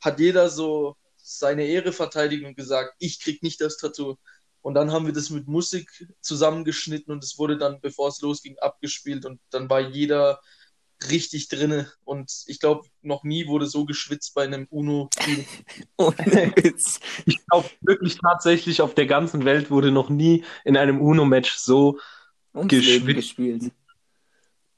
Speaker 1: hat jeder so seine Ehre verteidigt und gesagt, ich krieg nicht das Tattoo. Und dann haben wir das mit Musik zusammengeschnitten und es wurde dann, bevor es losging, abgespielt und dann war jeder richtig drinne. Und ich glaube, noch nie wurde so geschwitzt bei einem UNO-Spiel.
Speaker 3: Ohne Witz.
Speaker 2: Ich glaube wirklich tatsächlich, auf der ganzen Welt wurde noch nie in einem UNO-Match so Geschwitzt.
Speaker 3: gespielt.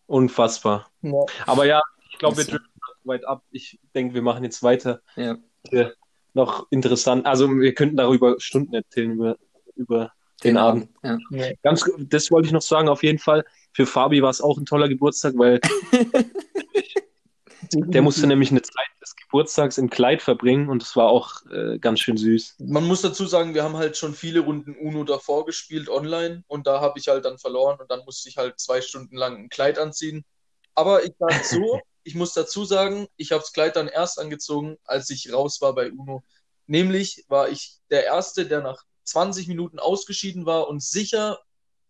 Speaker 2: unfassbar.
Speaker 1: Ja.
Speaker 2: Aber ja, ich glaube, wir driften weit ab. Ich denke, wir machen jetzt weiter.
Speaker 3: Ja.
Speaker 2: Hier noch interessant. Also wir könnten darüber Stunden erzählen, über, über den, Abend.
Speaker 3: Ja.
Speaker 2: Ganz, das wollte ich noch sagen, auf jeden Fall. Für Fabi war es auch ein toller Geburtstag, weil der musste nämlich eine Zeit des Geburtstags im Kleid verbringen und es war auch äh, ganz schön süß.
Speaker 1: Man muss dazu sagen, wir haben halt schon viele Runden UNO davor gespielt online und da habe ich halt dann verloren und dann musste ich halt zwei Stunden lang ein Kleid anziehen. Aber ich sage so, ich muss dazu sagen, ich habe das Kleid dann erst angezogen, als ich raus war bei UNO. Nämlich war ich der Erste, der nach 20 Minuten ausgeschieden war und sicher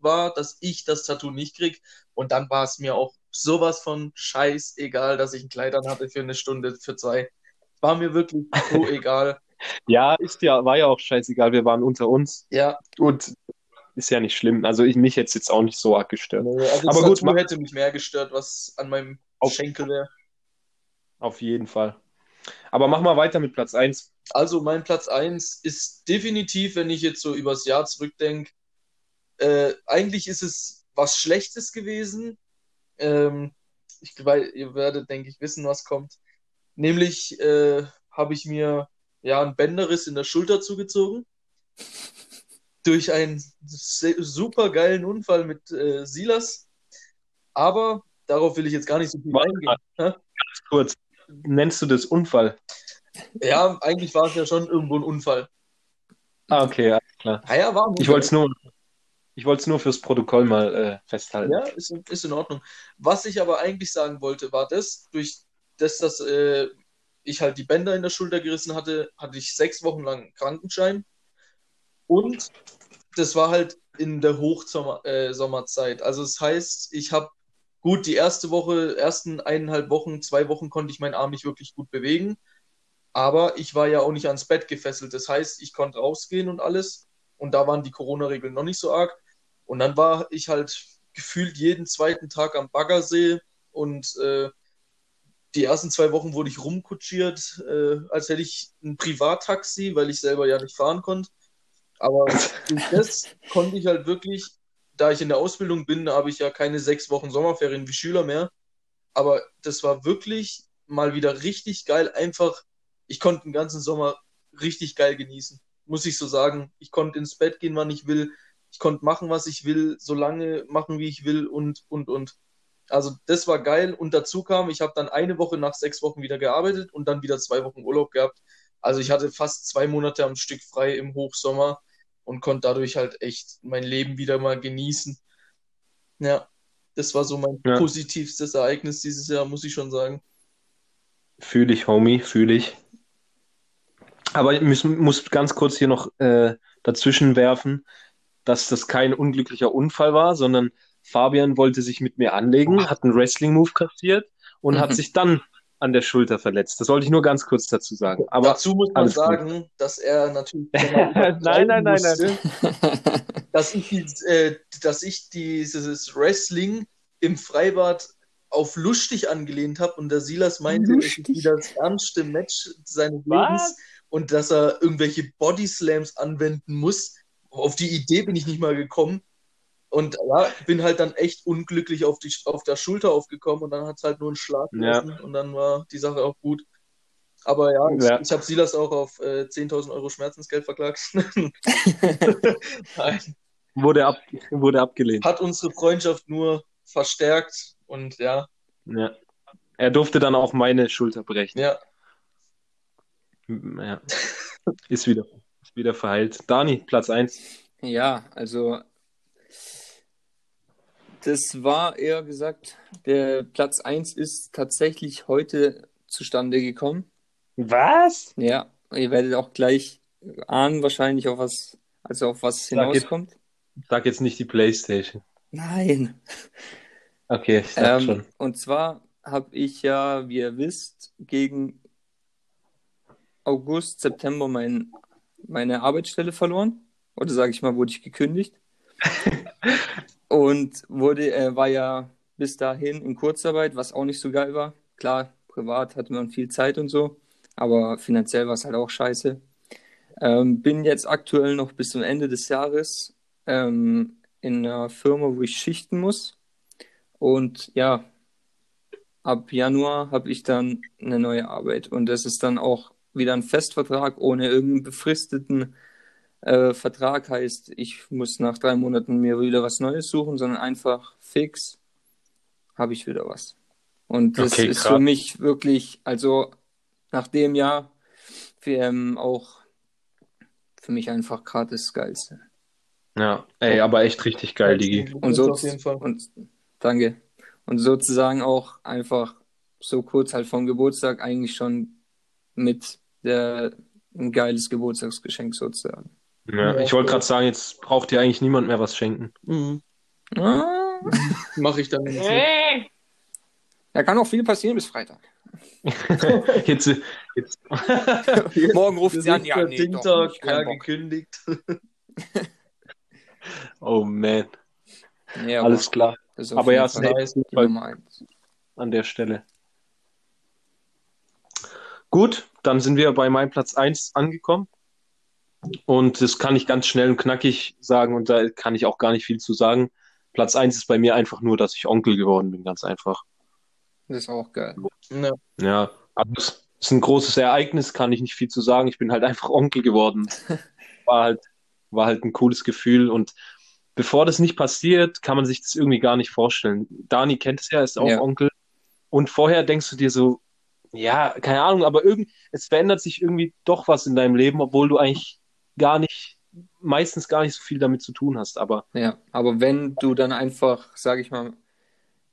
Speaker 1: war, dass ich das Tattoo nicht krieg. Und dann war es mir auch sowas von scheißegal, dass ich ein Kleid an hatte für eine Stunde, für zwei. War mir wirklich so egal.
Speaker 2: Ja, ist ja, war ja auch scheißegal, wir waren unter uns.
Speaker 1: Ja,
Speaker 2: Und ist ja nicht schlimm. Also ich, mich es jetzt auch nicht so arg gestört.
Speaker 1: Also
Speaker 2: Aber gut,
Speaker 1: gut, hätte mich mehr gestört, was an meinem
Speaker 2: Auf-
Speaker 1: Schenkel wäre.
Speaker 2: Auf jeden Fall. Aber mach mal weiter mit Platz 1.
Speaker 1: Also mein Platz 1 ist definitiv, wenn ich jetzt so übers Jahr zurückdenke, äh, eigentlich ist es was Schlechtes gewesen. Ähm, ich, weil ihr werdet, denke ich, wissen, was kommt. Nämlich äh, habe ich mir ja einen Bänderriss in der Schulter zugezogen. Durch einen super geilen Unfall mit äh, Silas. Aber darauf will ich jetzt gar nicht so viel
Speaker 2: Warte
Speaker 1: eingehen.
Speaker 2: Ganz kurz. Nennst du das Unfall?
Speaker 1: Ja, eigentlich war es ja schon irgendwo ein Unfall.
Speaker 2: Ah, okay, alles klar.
Speaker 1: Naja, war ein
Speaker 2: Ich
Speaker 1: Unfall.
Speaker 2: wollte es nur, ich wollte es nur fürs Protokoll mal äh, festhalten.
Speaker 1: Ja, ist, in- ist in Ordnung. Was ich aber eigentlich sagen wollte, war das, durch das, dass äh, ich halt die Bänder in der Schulter gerissen hatte, hatte ich sechs Wochen lang Krankenschein. Und das war halt in der Hochsommerzeit. Äh, also das heißt, ich habe gut die erste Woche, ersten eineinhalb Wochen, zwei Wochen konnte ich meinen Arm nicht wirklich gut bewegen. Aber ich war ja auch nicht ans Bett gefesselt. Das heißt, ich konnte rausgehen und alles. Und da waren die Corona-Regeln noch nicht so arg. Und dann war ich halt gefühlt jeden zweiten Tag am Baggersee und äh, die ersten zwei Wochen wurde ich rumkutschiert, äh, als hätte ich ein Privattaxi, weil ich selber ja nicht fahren konnte. Aber das konnte ich halt wirklich, da ich in der Ausbildung bin, habe ich ja keine sechs Wochen Sommerferien wie Schüler mehr. Aber das war wirklich mal wieder richtig geil. Einfach, ich konnte den ganzen Sommer richtig geil genießen. Muss ich so sagen. Ich konnte ins Bett gehen, wann ich will. Ich konnte machen, was ich will, so lange machen, wie ich will und, und, und. Also das war geil. Und dazu kam, ich habe dann eine Woche nach sechs Wochen wieder gearbeitet und dann wieder zwei Wochen Urlaub gehabt. Also ich hatte fast zwei Monate am Stück frei im Hochsommer und konnte dadurch halt echt mein Leben wieder mal genießen. Ja, das war so mein
Speaker 2: Ja.
Speaker 1: positivstes Ereignis dieses Jahr, muss ich schon sagen.
Speaker 2: Fühle ich, Homie, fühle ich. Aber ich muss, muss ganz kurz hier noch äh, dazwischen werfen, dass das kein unglücklicher Unfall war, sondern Fabian wollte sich mit mir anlegen, hat einen Wrestling-Move kassiert und
Speaker 3: Mhm.
Speaker 2: hat sich dann an der Schulter verletzt. Das wollte ich nur ganz kurz dazu sagen. Aber
Speaker 1: Dazu muss man
Speaker 2: alles gut.
Speaker 1: sagen, dass er natürlich
Speaker 2: Nein, nein, nein, nein.
Speaker 1: musste, dass ich, äh, dass ich dieses Wrestling im Freibad auf lustig angelehnt habe und der Silas meinte, es ist
Speaker 3: Lustig?
Speaker 1: wieder das ernste Match seines
Speaker 2: Was?
Speaker 1: Lebens und dass er irgendwelche Bodyslams anwenden muss. Auf die Idee bin ich nicht mal gekommen. Und ja, bin halt dann echt unglücklich auf, die, auf der Schulter aufgekommen und dann hat es halt nur einen Schlag
Speaker 2: Ja.
Speaker 1: und dann war die Sache auch gut. Aber ja, ich,
Speaker 2: Ja.
Speaker 1: ich habe Silas auch auf äh, 10.000 Euro Schmerzensgeld verklagt. Nein,
Speaker 2: wurde, ab, wurde abgelehnt.
Speaker 1: hat unsere Freundschaft nur verstärkt und ja,
Speaker 2: Ja. Er durfte dann auch meine Schulter brechen.
Speaker 1: ja.
Speaker 2: Ja. Ist wieder, wieder verheilt. Dani, Platz 1.
Speaker 3: Ja, also das war eher gesagt, der Platz 1 ist tatsächlich heute zustande gekommen.
Speaker 2: Was?
Speaker 3: Ja, ihr werdet auch gleich ahnen, wahrscheinlich auf was, also auf was
Speaker 2: Sag jetzt-
Speaker 3: hinauskommt.
Speaker 2: Sag jetzt nicht die Playstation.
Speaker 3: Nein.
Speaker 2: Okay, ich dachte
Speaker 3: Ähm,
Speaker 2: schon.
Speaker 3: und zwar habe ich ja, wie ihr wisst, gegen August, September mein, meine Arbeitsstelle verloren. Oder sage ich mal, wurde ich gekündigt. und wurde, äh, war ja bis dahin in Kurzarbeit, was auch nicht so geil war. Klar, privat hatte man viel Zeit und so, aber finanziell war es halt auch scheiße. Ähm, bin jetzt aktuell noch bis zum Ende des Jahres ähm, in einer Firma, wo ich schichten muss. Und ja, ab Januar habe ich dann eine neue Arbeit. Und das ist dann auch wieder ein Festvertrag ohne irgendeinen befristeten äh, Vertrag. Heißt, ich muss nach drei Monaten mir wieder was Neues suchen, sondern einfach fix habe ich wieder was. Und das
Speaker 2: Okay,
Speaker 3: ist für mich wirklich, also nach dem Jahr, für, ähm, auch für mich einfach gerade das Geilste.
Speaker 2: Ja, ey, aber echt richtig geil, Digi.
Speaker 3: Und so
Speaker 1: auf jeden Fall.
Speaker 3: und danke. Und sozusagen auch einfach so kurz halt vom Geburtstag eigentlich schon mit der ein geiles Geburtstagsgeschenk sozusagen.
Speaker 2: Ja,
Speaker 1: Ja,
Speaker 2: ich wollte gerade sagen, jetzt braucht dir eigentlich niemand mehr was schenken.
Speaker 1: Mhm.
Speaker 3: Ah,
Speaker 1: Mache ich dann.
Speaker 3: da kann auch viel passieren bis Freitag.
Speaker 2: Jetzt, jetzt,
Speaker 3: Morgen ruft
Speaker 1: Das
Speaker 3: sie an, ja, nee,
Speaker 1: Dingtag,
Speaker 3: doch, nicht,
Speaker 1: ja, gekündigt.
Speaker 2: Oh man,
Speaker 3: Nee,
Speaker 2: alles klar. Aber ja,
Speaker 1: nice.
Speaker 2: ist an der Stelle. Gut, dann sind wir bei meinem Platz 1 angekommen. Und das kann ich ganz schnell und knackig sagen und da kann ich auch gar nicht viel zu sagen. Platz 1 ist bei mir einfach nur, dass ich Onkel geworden bin, ganz einfach.
Speaker 3: Das ist auch geil.
Speaker 1: Ja.
Speaker 2: Ja, aber es ist ein großes Ereignis, kann ich nicht viel zu sagen. Ich bin halt einfach Onkel geworden. War halt, war halt ein cooles Gefühl und bevor das nicht passiert, kann man sich das irgendwie gar nicht vorstellen. Dani kennt es ja, ist auch
Speaker 3: Ja.
Speaker 2: Onkel. Und vorher denkst du dir so, ja, keine Ahnung, aber irgend, es verändert sich irgendwie doch was in deinem Leben, obwohl du eigentlich gar nicht, meistens gar nicht so viel damit zu tun hast. Aber
Speaker 3: Ja, aber wenn du dann einfach, sag ich mal,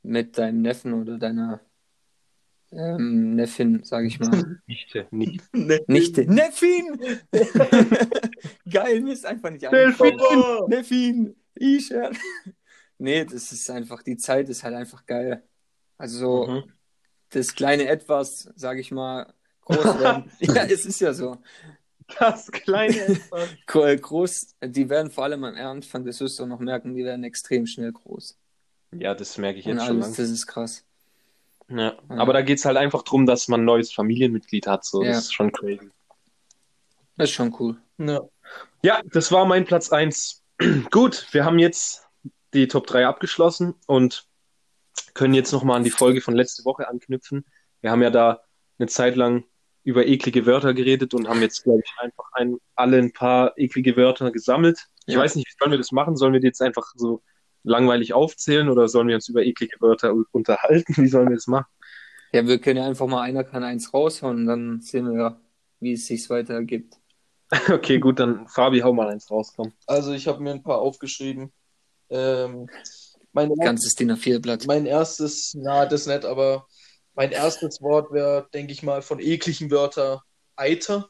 Speaker 3: mit deinem Neffen oder deiner ähm, Neffin, sag ich mal,
Speaker 2: nicht, nicht.
Speaker 3: Nichte, Neffin! Geil, mir ist einfach nicht eingefallen. Neffin! Isha! Nee, das ist einfach, die Zeit ist halt einfach geil. Also,
Speaker 2: Mhm.
Speaker 3: Das kleine Etwas, sag ich mal, groß werden. ja, es ist ja so.
Speaker 2: Das kleine Etwas.
Speaker 3: Gro- Groß, die werden vor allem am Anfang, das wirst du auch noch merken, die werden extrem schnell groß.
Speaker 2: Ja, das merke ich
Speaker 3: Und
Speaker 2: jetzt schon
Speaker 3: alles,
Speaker 2: langsam.
Speaker 3: das ist krass.
Speaker 2: Ja,
Speaker 3: Ja.
Speaker 2: aber da geht es halt einfach darum, dass man ein neues Familienmitglied hat. So.
Speaker 3: Ja.
Speaker 2: Das ist schon crazy.
Speaker 3: Das ist schon cool.
Speaker 1: Ja.
Speaker 2: Ja, das war mein Platz 1. Gut, wir haben jetzt die Top 3 abgeschlossen und können jetzt nochmal an die Folge von letzte Woche anknüpfen. Wir haben ja da eine Zeit lang über eklige Wörter geredet und haben jetzt, glaube ich, einfach ein, alle ein paar eklige Wörter gesammelt. Ich
Speaker 3: Ja.
Speaker 2: weiß nicht, wie sollen wir das machen? Sollen wir die jetzt einfach so langweilig aufzählen oder sollen wir uns über eklige Wörter unterhalten? Wie sollen wir das machen?
Speaker 3: Ja, wir können ja einfach mal, einer kann eins raushauen und dann sehen wir, wie es sich weiter ergibt.
Speaker 2: Okay, gut, dann Fabi, hau mal eins raus, komm.
Speaker 1: Also ich habe mir ein paar aufgeschrieben. Ähm, mein,
Speaker 3: Ganzes DIN A4-Blatt.
Speaker 1: mein erstes, na, das nicht, aber mein erstes Wort wäre, denke ich mal, von ekligen Wörter Eiter.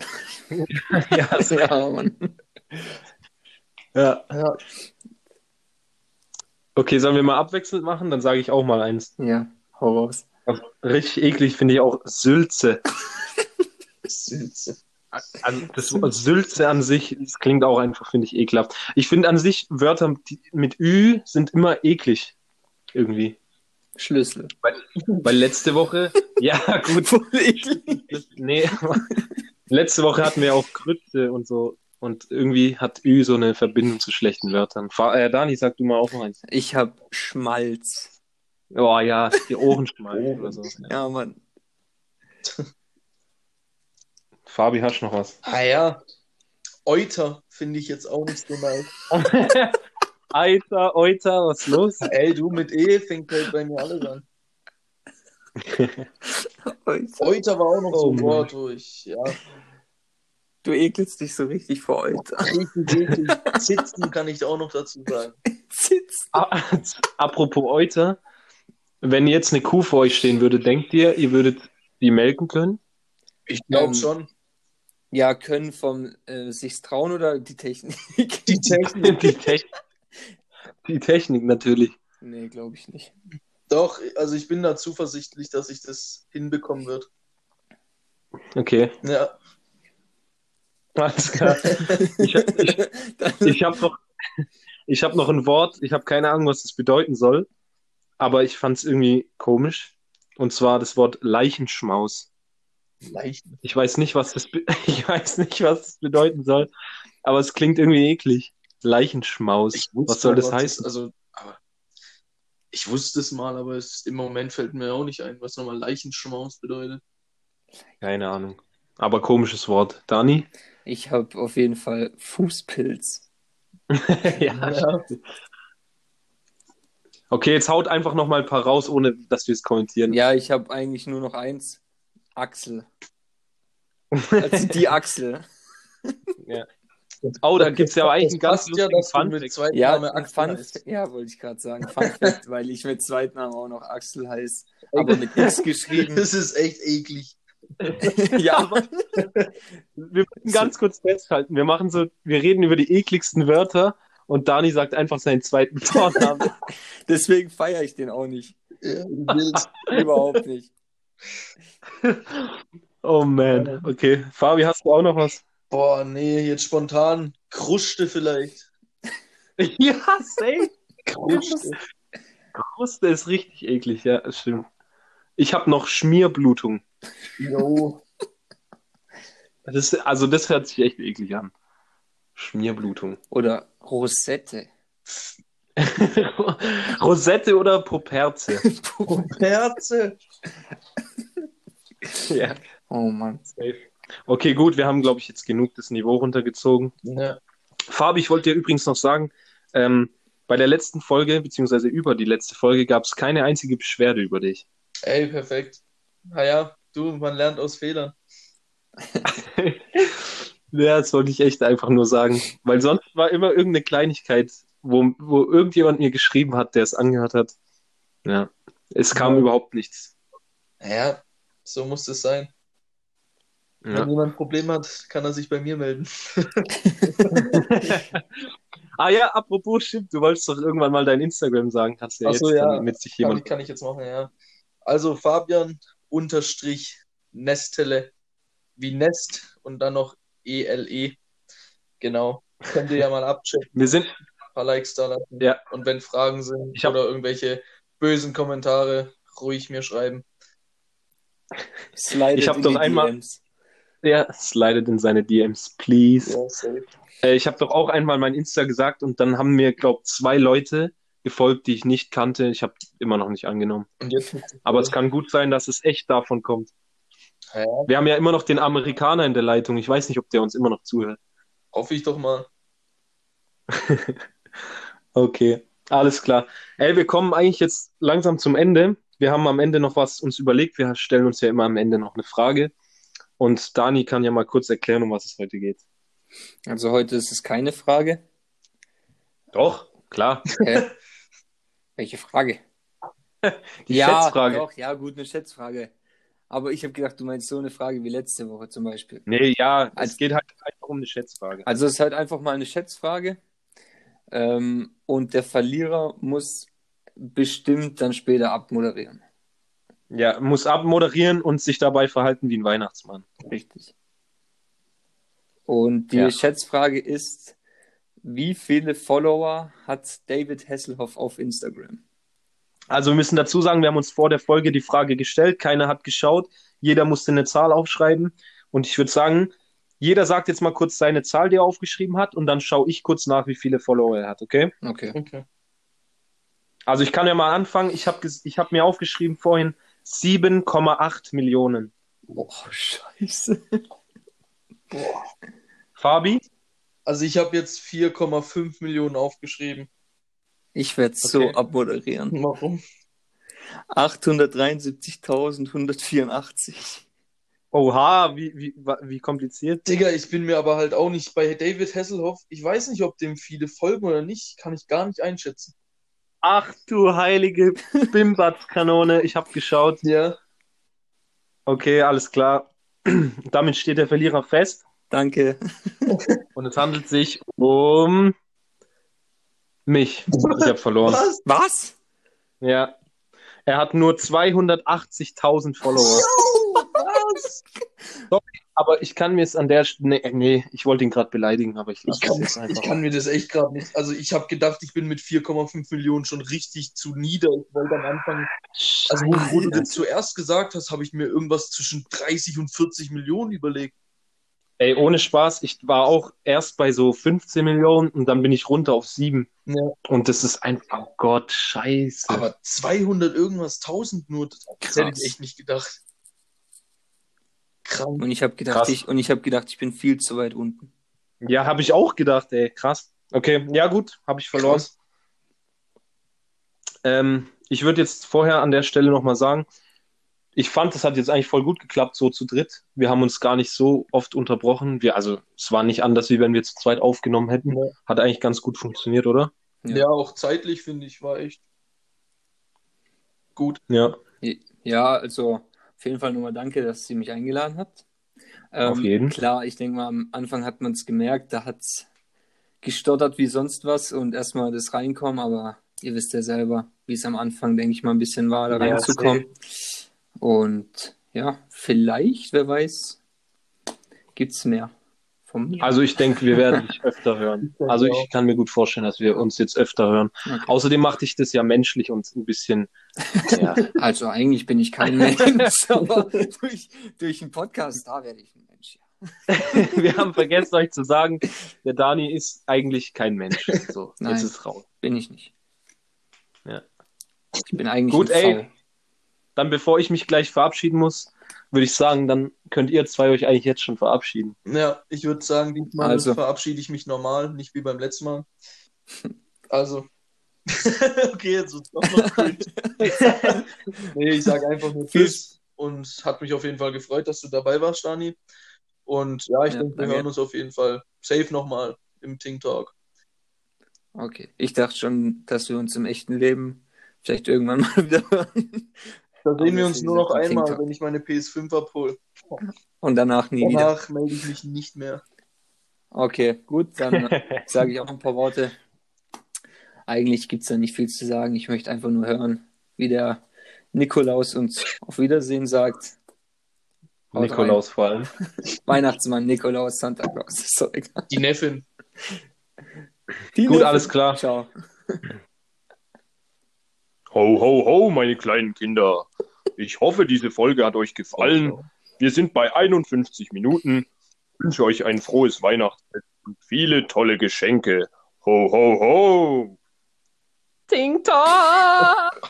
Speaker 2: ja,
Speaker 3: Ja, Mann.
Speaker 2: ja.
Speaker 1: Ja,
Speaker 2: Okay, sollen wir mal abwechselnd machen? Dann sage ich auch mal eins.
Speaker 3: Ja, hau raus.
Speaker 2: Richtig eklig finde ich auch Sülze.
Speaker 1: Sülze.
Speaker 2: Also das Wort Sülze an sich, das klingt auch einfach, finde ich, ekelhaft. Ich finde an sich, Wörter mit Ü sind immer eklig. Irgendwie.
Speaker 3: Schlüssel.
Speaker 2: Weil letzte Woche, ja gut, nee, letzte Woche hatten wir auch Grütze und so. Und irgendwie hat Ü so eine Verbindung zu schlechten Wörtern. Äh, Dani, sag du mal auch noch eins.
Speaker 3: Ich hab Schmalz.
Speaker 2: Oh ja, die Ohrenschmalz oder so.
Speaker 3: Ja, Mann.
Speaker 2: Fabi, hast du noch was?
Speaker 1: Ah ja, Euter finde ich jetzt auch nicht so nice.
Speaker 2: Alter, Euter, was ist los?
Speaker 1: Ey, du mit E fängt halt bei mir alles an. Euter war auch noch so
Speaker 2: Oh
Speaker 1: ein
Speaker 2: Mann.
Speaker 1: Wort, wo ich, ja,
Speaker 3: Du ekelst dich so richtig vor Euter.
Speaker 1: Sitzen kann ich auch noch dazu sagen.
Speaker 3: Sitz.
Speaker 2: Ah, Apropos Euter, wenn jetzt eine Kuh vor euch stehen würde, denkt ihr, ihr würdet die melken können?
Speaker 1: Ich glaube
Speaker 3: Ähm,
Speaker 1: schon.
Speaker 3: Ja, können vom äh, sich's trauen oder die Technik?
Speaker 1: Die Technik.
Speaker 2: Die, Technik, die Technik natürlich.
Speaker 3: nee, glaube ich nicht.
Speaker 1: Doch, also ich bin da zuversichtlich, dass ich das hinbekommen wird.
Speaker 2: Okay,
Speaker 1: Ja,
Speaker 2: alles klar. Ich, ich, ich habe noch, ich hab noch ein Wort, ich habe keine Ahnung, was das bedeuten soll, aber ich fand es irgendwie komisch. Und zwar das Wort Leichenschmaus.
Speaker 1: Leicht.
Speaker 2: Ich weiß nicht, was das, ich weiß nicht, was das bedeuten soll, aber es klingt irgendwie eklig. Leichenschmaus. Was soll das heißen?
Speaker 1: also, aber ich wusste es mal, aber es, im Moment fällt mir auch nicht ein, was nochmal Leichenschmaus bedeutet.
Speaker 2: Keine Ahnung. Aber komisches Wort. Dani?
Speaker 3: Ich habe auf jeden Fall Fußpilz.
Speaker 1: Ja.
Speaker 2: Okay, jetzt haut einfach noch mal ein paar raus, ohne dass wir es kommentieren.
Speaker 3: Ja, ich habe eigentlich nur noch eins. Achsel. Also die Achsel.
Speaker 2: Oh, da gibt es ja eigentlich einen
Speaker 1: Das
Speaker 2: ganz
Speaker 1: ja,
Speaker 2: lustigen
Speaker 1: mit
Speaker 2: Funfact.
Speaker 3: Ja,
Speaker 1: Axel
Speaker 3: Fun, ja, wollte ich gerade sagen. Fun Fact, weil ich mit Zweitnamen auch noch Axel heiße, aber mit X geschrieben.
Speaker 1: Das ist echt eklig.
Speaker 3: ja, aber
Speaker 2: Wir müssen ganz kurz festhalten. Wir machen so, wir reden über die ekligsten Wörter und Dani sagt einfach seinen zweiten Vornamen.
Speaker 3: deswegen feiere ich den auch nicht.
Speaker 1: Ja.
Speaker 3: Überhaupt nicht.
Speaker 2: oh man. Okay. Fabi, hast du auch noch was?
Speaker 1: Boah, nee, jetzt spontan. Kruste vielleicht.
Speaker 2: Ja, safe.
Speaker 1: Kruste.
Speaker 2: Kruste ist richtig eklig, ja, das stimmt. Ich habe noch Schmierblutung.
Speaker 1: Jo.
Speaker 2: Das ist, also das hört sich echt eklig an. Schmierblutung.
Speaker 3: Oder Rosette.
Speaker 2: Rosette oder Poperze?
Speaker 1: Herze.
Speaker 2: ja.
Speaker 3: Oh Mann.
Speaker 2: Safe. Okay, gut, wir haben, glaube ich, jetzt genug das Niveau runtergezogen.
Speaker 1: Ja.
Speaker 2: Fabi, ich wollte dir übrigens noch sagen, ähm, bei der letzten Folge, beziehungsweise über die letzte Folge, gab es keine einzige Beschwerde über dich.
Speaker 1: Ey, perfekt. Naja, du, man lernt aus Fehlern.
Speaker 2: ja, das wollte ich echt einfach nur sagen. Weil sonst war immer irgendeine Kleinigkeit, wo, wo irgendjemand mir geschrieben hat, der es angehört hat. Ja, es kam
Speaker 1: Ja.
Speaker 2: überhaupt nichts.
Speaker 1: Naja, so muss es sein. Wenn
Speaker 2: Ja.
Speaker 1: jemand ein Problem hat, kann er sich bei mir melden.
Speaker 2: ah ja, apropos, stimmt, du wolltest doch irgendwann mal dein Instagram sagen, kannst du ja
Speaker 1: Ach
Speaker 2: jetzt,
Speaker 1: so, ja.
Speaker 2: damit sich
Speaker 1: Kann,
Speaker 2: jemand...
Speaker 1: ich- kann ich jetzt machen, ja. Also Fabian unterstrich Nestele wie Nest und dann noch ELE. Genau. Könnt ihr ja mal abchecken,
Speaker 2: Wir sind,
Speaker 1: ein paar Likes da lassen.
Speaker 2: Ja.
Speaker 1: Und wenn Fragen sind
Speaker 2: Ich hab-
Speaker 1: oder irgendwelche bösen Kommentare, ruhig mir schreiben.
Speaker 3: Slidet
Speaker 2: Ich hab
Speaker 3: in
Speaker 2: doch einmal-
Speaker 3: DMs.
Speaker 2: der slidet in seine DMs, please.
Speaker 1: Ja.
Speaker 2: Äh, ich habe doch auch einmal mein Insta gesagt und dann haben mir, glaube zwei Leute gefolgt, die ich nicht kannte. Ich habe immer noch nicht angenommen.
Speaker 1: Und jetzt
Speaker 2: Aber es kann gut sein, dass es echt davon kommt.
Speaker 1: ja,
Speaker 2: Wir haben ja immer noch den Amerikaner in der Leitung. Ich weiß nicht, ob der uns immer noch zuhört.
Speaker 1: hoffe ich doch mal.
Speaker 2: Okay, alles klar. Ey, wir kommen eigentlich jetzt langsam zum Ende. Wir haben am Ende noch was uns überlegt. Wir stellen uns ja immer am Ende noch eine Frage. Und Dani kann ja mal kurz erklären, um was es heute geht.
Speaker 3: Also heute ist es keine Frage.
Speaker 2: Doch, klar.
Speaker 3: Hä? Welche Frage?
Speaker 2: Die
Speaker 3: ja,
Speaker 2: Schätzfrage.
Speaker 3: doch, ja, gut, eine Schätzfrage. Aber ich habe gedacht, du meinst so eine Frage wie letzte Woche zum Beispiel.
Speaker 2: Nee, ja,
Speaker 3: Als-
Speaker 2: es geht halt einfach um eine Schätzfrage.
Speaker 3: Also es ist halt einfach mal eine Schätzfrage. Ähm, und der Verlierer muss bestimmt dann später abmoderieren.
Speaker 2: Ja, muss abmoderieren und sich dabei verhalten wie ein Weihnachtsmann.
Speaker 3: Richtig. Und die
Speaker 2: Ja.
Speaker 3: Schätzfrage ist, wie viele Follower hat David Hasselhoff auf Instagram?
Speaker 2: Also wir müssen dazu sagen, wir haben uns vor der Folge die Frage gestellt, keiner hat geschaut, jeder musste eine Zahl aufschreiben und ich würde sagen, jeder sagt jetzt mal kurz seine Zahl, die er aufgeschrieben hat und dann schaue ich kurz nach, wie viele Follower er hat, okay?
Speaker 3: Okay.
Speaker 1: Okay.
Speaker 2: Also ich kann ja mal anfangen, ich habe ich hab mir aufgeschrieben vorhin 7,8 Millionen.
Speaker 3: Oh, scheiße.
Speaker 2: Fabi?
Speaker 1: Also ich habe jetzt 4,5 Millionen aufgeschrieben.
Speaker 3: Ich werde so
Speaker 2: Okay.
Speaker 3: abmoderieren.
Speaker 1: Warum?
Speaker 3: 873.184.
Speaker 2: Oha, wie, wie, wie kompliziert.
Speaker 1: Digga, ich bin mir aber halt auch nicht bei David Hasselhoff. Ich weiß nicht, ob dem viele folgen oder nicht. Kann ich gar nicht einschätzen.
Speaker 2: Ach du heilige Bimbatz-Kanone, ich habe geschaut.
Speaker 1: Ja.
Speaker 2: Okay, alles klar. Damit steht der Verlierer fest.
Speaker 3: Danke.
Speaker 2: Und es handelt sich um mich. Ich habe verloren.
Speaker 1: Was?
Speaker 3: Was?
Speaker 2: Ja. Er hat nur 280.000 Follower.
Speaker 1: Was?
Speaker 2: Aber ich kann mir es an der St nee, nee, ich wollte ihn gerade beleidigen, aber ich
Speaker 1: Ich
Speaker 2: lasse
Speaker 1: kann,
Speaker 2: es jetzt einfach.
Speaker 1: ich kann mir das echt gerade nicht. Also ich habe gedacht, ich bin mit 4,5 Millionen schon richtig zu nieder. Ich wollte am Anfang, also wo, du das zuerst gesagt hast, habe ich mir irgendwas zwischen 30 und 40 Millionen überlegt.
Speaker 2: Ey, ohne Spaß, ich war auch erst bei so 15 Millionen und dann bin ich runter auf 7.
Speaker 1: Ja.
Speaker 2: Und das ist einfach, oh Gott, scheiße.
Speaker 1: Aber 200 irgendwas, 1000 nur, das, das hätte
Speaker 3: Krass.
Speaker 1: ich echt nicht gedacht. Krank.
Speaker 3: Und ich habe gedacht,
Speaker 2: Krass.
Speaker 3: ich, und ich habe gedacht, ich bin viel zu weit unten.
Speaker 2: Ja, habe ich auch gedacht, ey, krass. Okay, ja gut, habe ich verloren. Ähm, ich würde jetzt vorher an der Stelle nochmal sagen, ich fand, das hat jetzt eigentlich voll gut geklappt, so zu dritt. Wir haben uns gar nicht so oft unterbrochen. Wir, also, es war nicht anders, wie wenn wir zu zweit aufgenommen hätten.
Speaker 1: Ja.
Speaker 2: Hat eigentlich ganz gut funktioniert, oder?
Speaker 3: Ja.
Speaker 1: Ja, auch zeitlich finde ich, war echt gut.
Speaker 2: Ja,
Speaker 3: Ja, also auf jeden Fall nochmal danke, dass sie mich eingeladen habt. Ähm,
Speaker 2: Auf jeden.
Speaker 3: Klar, ich denke mal, am Anfang hat man es gemerkt, da hat es gestottert wie sonst was und erstmal das Reinkommen, aber ihr wisst ja selber, wie es am Anfang, denke ich mal, ein bisschen war, da
Speaker 2: Ja,
Speaker 3: reinzukommen. Und ja, vielleicht, wer weiß, gibt es mehr von mir.
Speaker 2: Also ich denke, wir werden dich öfter hören. Also
Speaker 1: auch.
Speaker 2: ich kann mir gut vorstellen, dass wir uns jetzt öfter hören.
Speaker 3: Okay.
Speaker 2: Außerdem macht dich das ja menschlich und ein bisschen. Ja.
Speaker 3: Also eigentlich bin ich kein Mensch, aber durch, durch den Podcast, da werde ich ein Mensch. Ja.
Speaker 2: wir haben vergessen euch zu sagen, der Dani ist eigentlich kein Mensch. So,
Speaker 3: Nein.
Speaker 2: jetzt ist raus.
Speaker 3: Bin ich nicht.
Speaker 2: Ja.
Speaker 3: Ich bin eigentlich
Speaker 2: Gut,
Speaker 3: ein
Speaker 2: ey. Dann, bevor ich mich gleich verabschieden muss, würde ich sagen, dann könnt ihr zwei euch eigentlich jetzt schon verabschieden.
Speaker 1: Ja, ich würde sagen, diesmal
Speaker 3: Also.
Speaker 1: verabschiede ich mich normal, nicht wie beim letzten Mal. Also. okay, jetzt wird's doch noch nee, ich sage einfach nur Tschüss und hat mich auf jeden Fall gefreut, dass du dabei warst, Dani. Und ja, ich
Speaker 3: Ja,
Speaker 1: denke, wir hören uns auf jeden Fall safe nochmal im Ting Talk.
Speaker 3: Okay. Ich dachte schon, dass wir uns im echten Leben vielleicht irgendwann mal wieder hören.
Speaker 1: Da
Speaker 3: Aber
Speaker 1: sehen wir
Speaker 3: das
Speaker 1: uns nur noch einmal, wenn ich meine PS5 abhole.
Speaker 3: Und danach nie wieder.
Speaker 1: Danach melde ich mich nicht mehr.
Speaker 3: Okay, gut, dann sage ich auch ein paar Worte. Eigentlich gibt es da nicht viel zu sagen. Ich möchte einfach nur hören, wie der Nikolaus uns auf Wiedersehen sagt. Haut
Speaker 2: Nikolaus vor allem.
Speaker 3: rein. Weihnachtsmann, Nikolaus, Santa Claus. Ist egal.
Speaker 1: Die Neffin.
Speaker 2: Gut, alles klar.
Speaker 3: Ciao.
Speaker 4: Ho, ho, ho, meine kleinen Kinder. Ich hoffe, diese Folge hat euch gefallen. Wir sind bei 51 Minuten. Ich wünsche euch ein frohes Weihnachtsfest und viele tolle Geschenke. Ho, ho, ho.
Speaker 2: Ting Tong!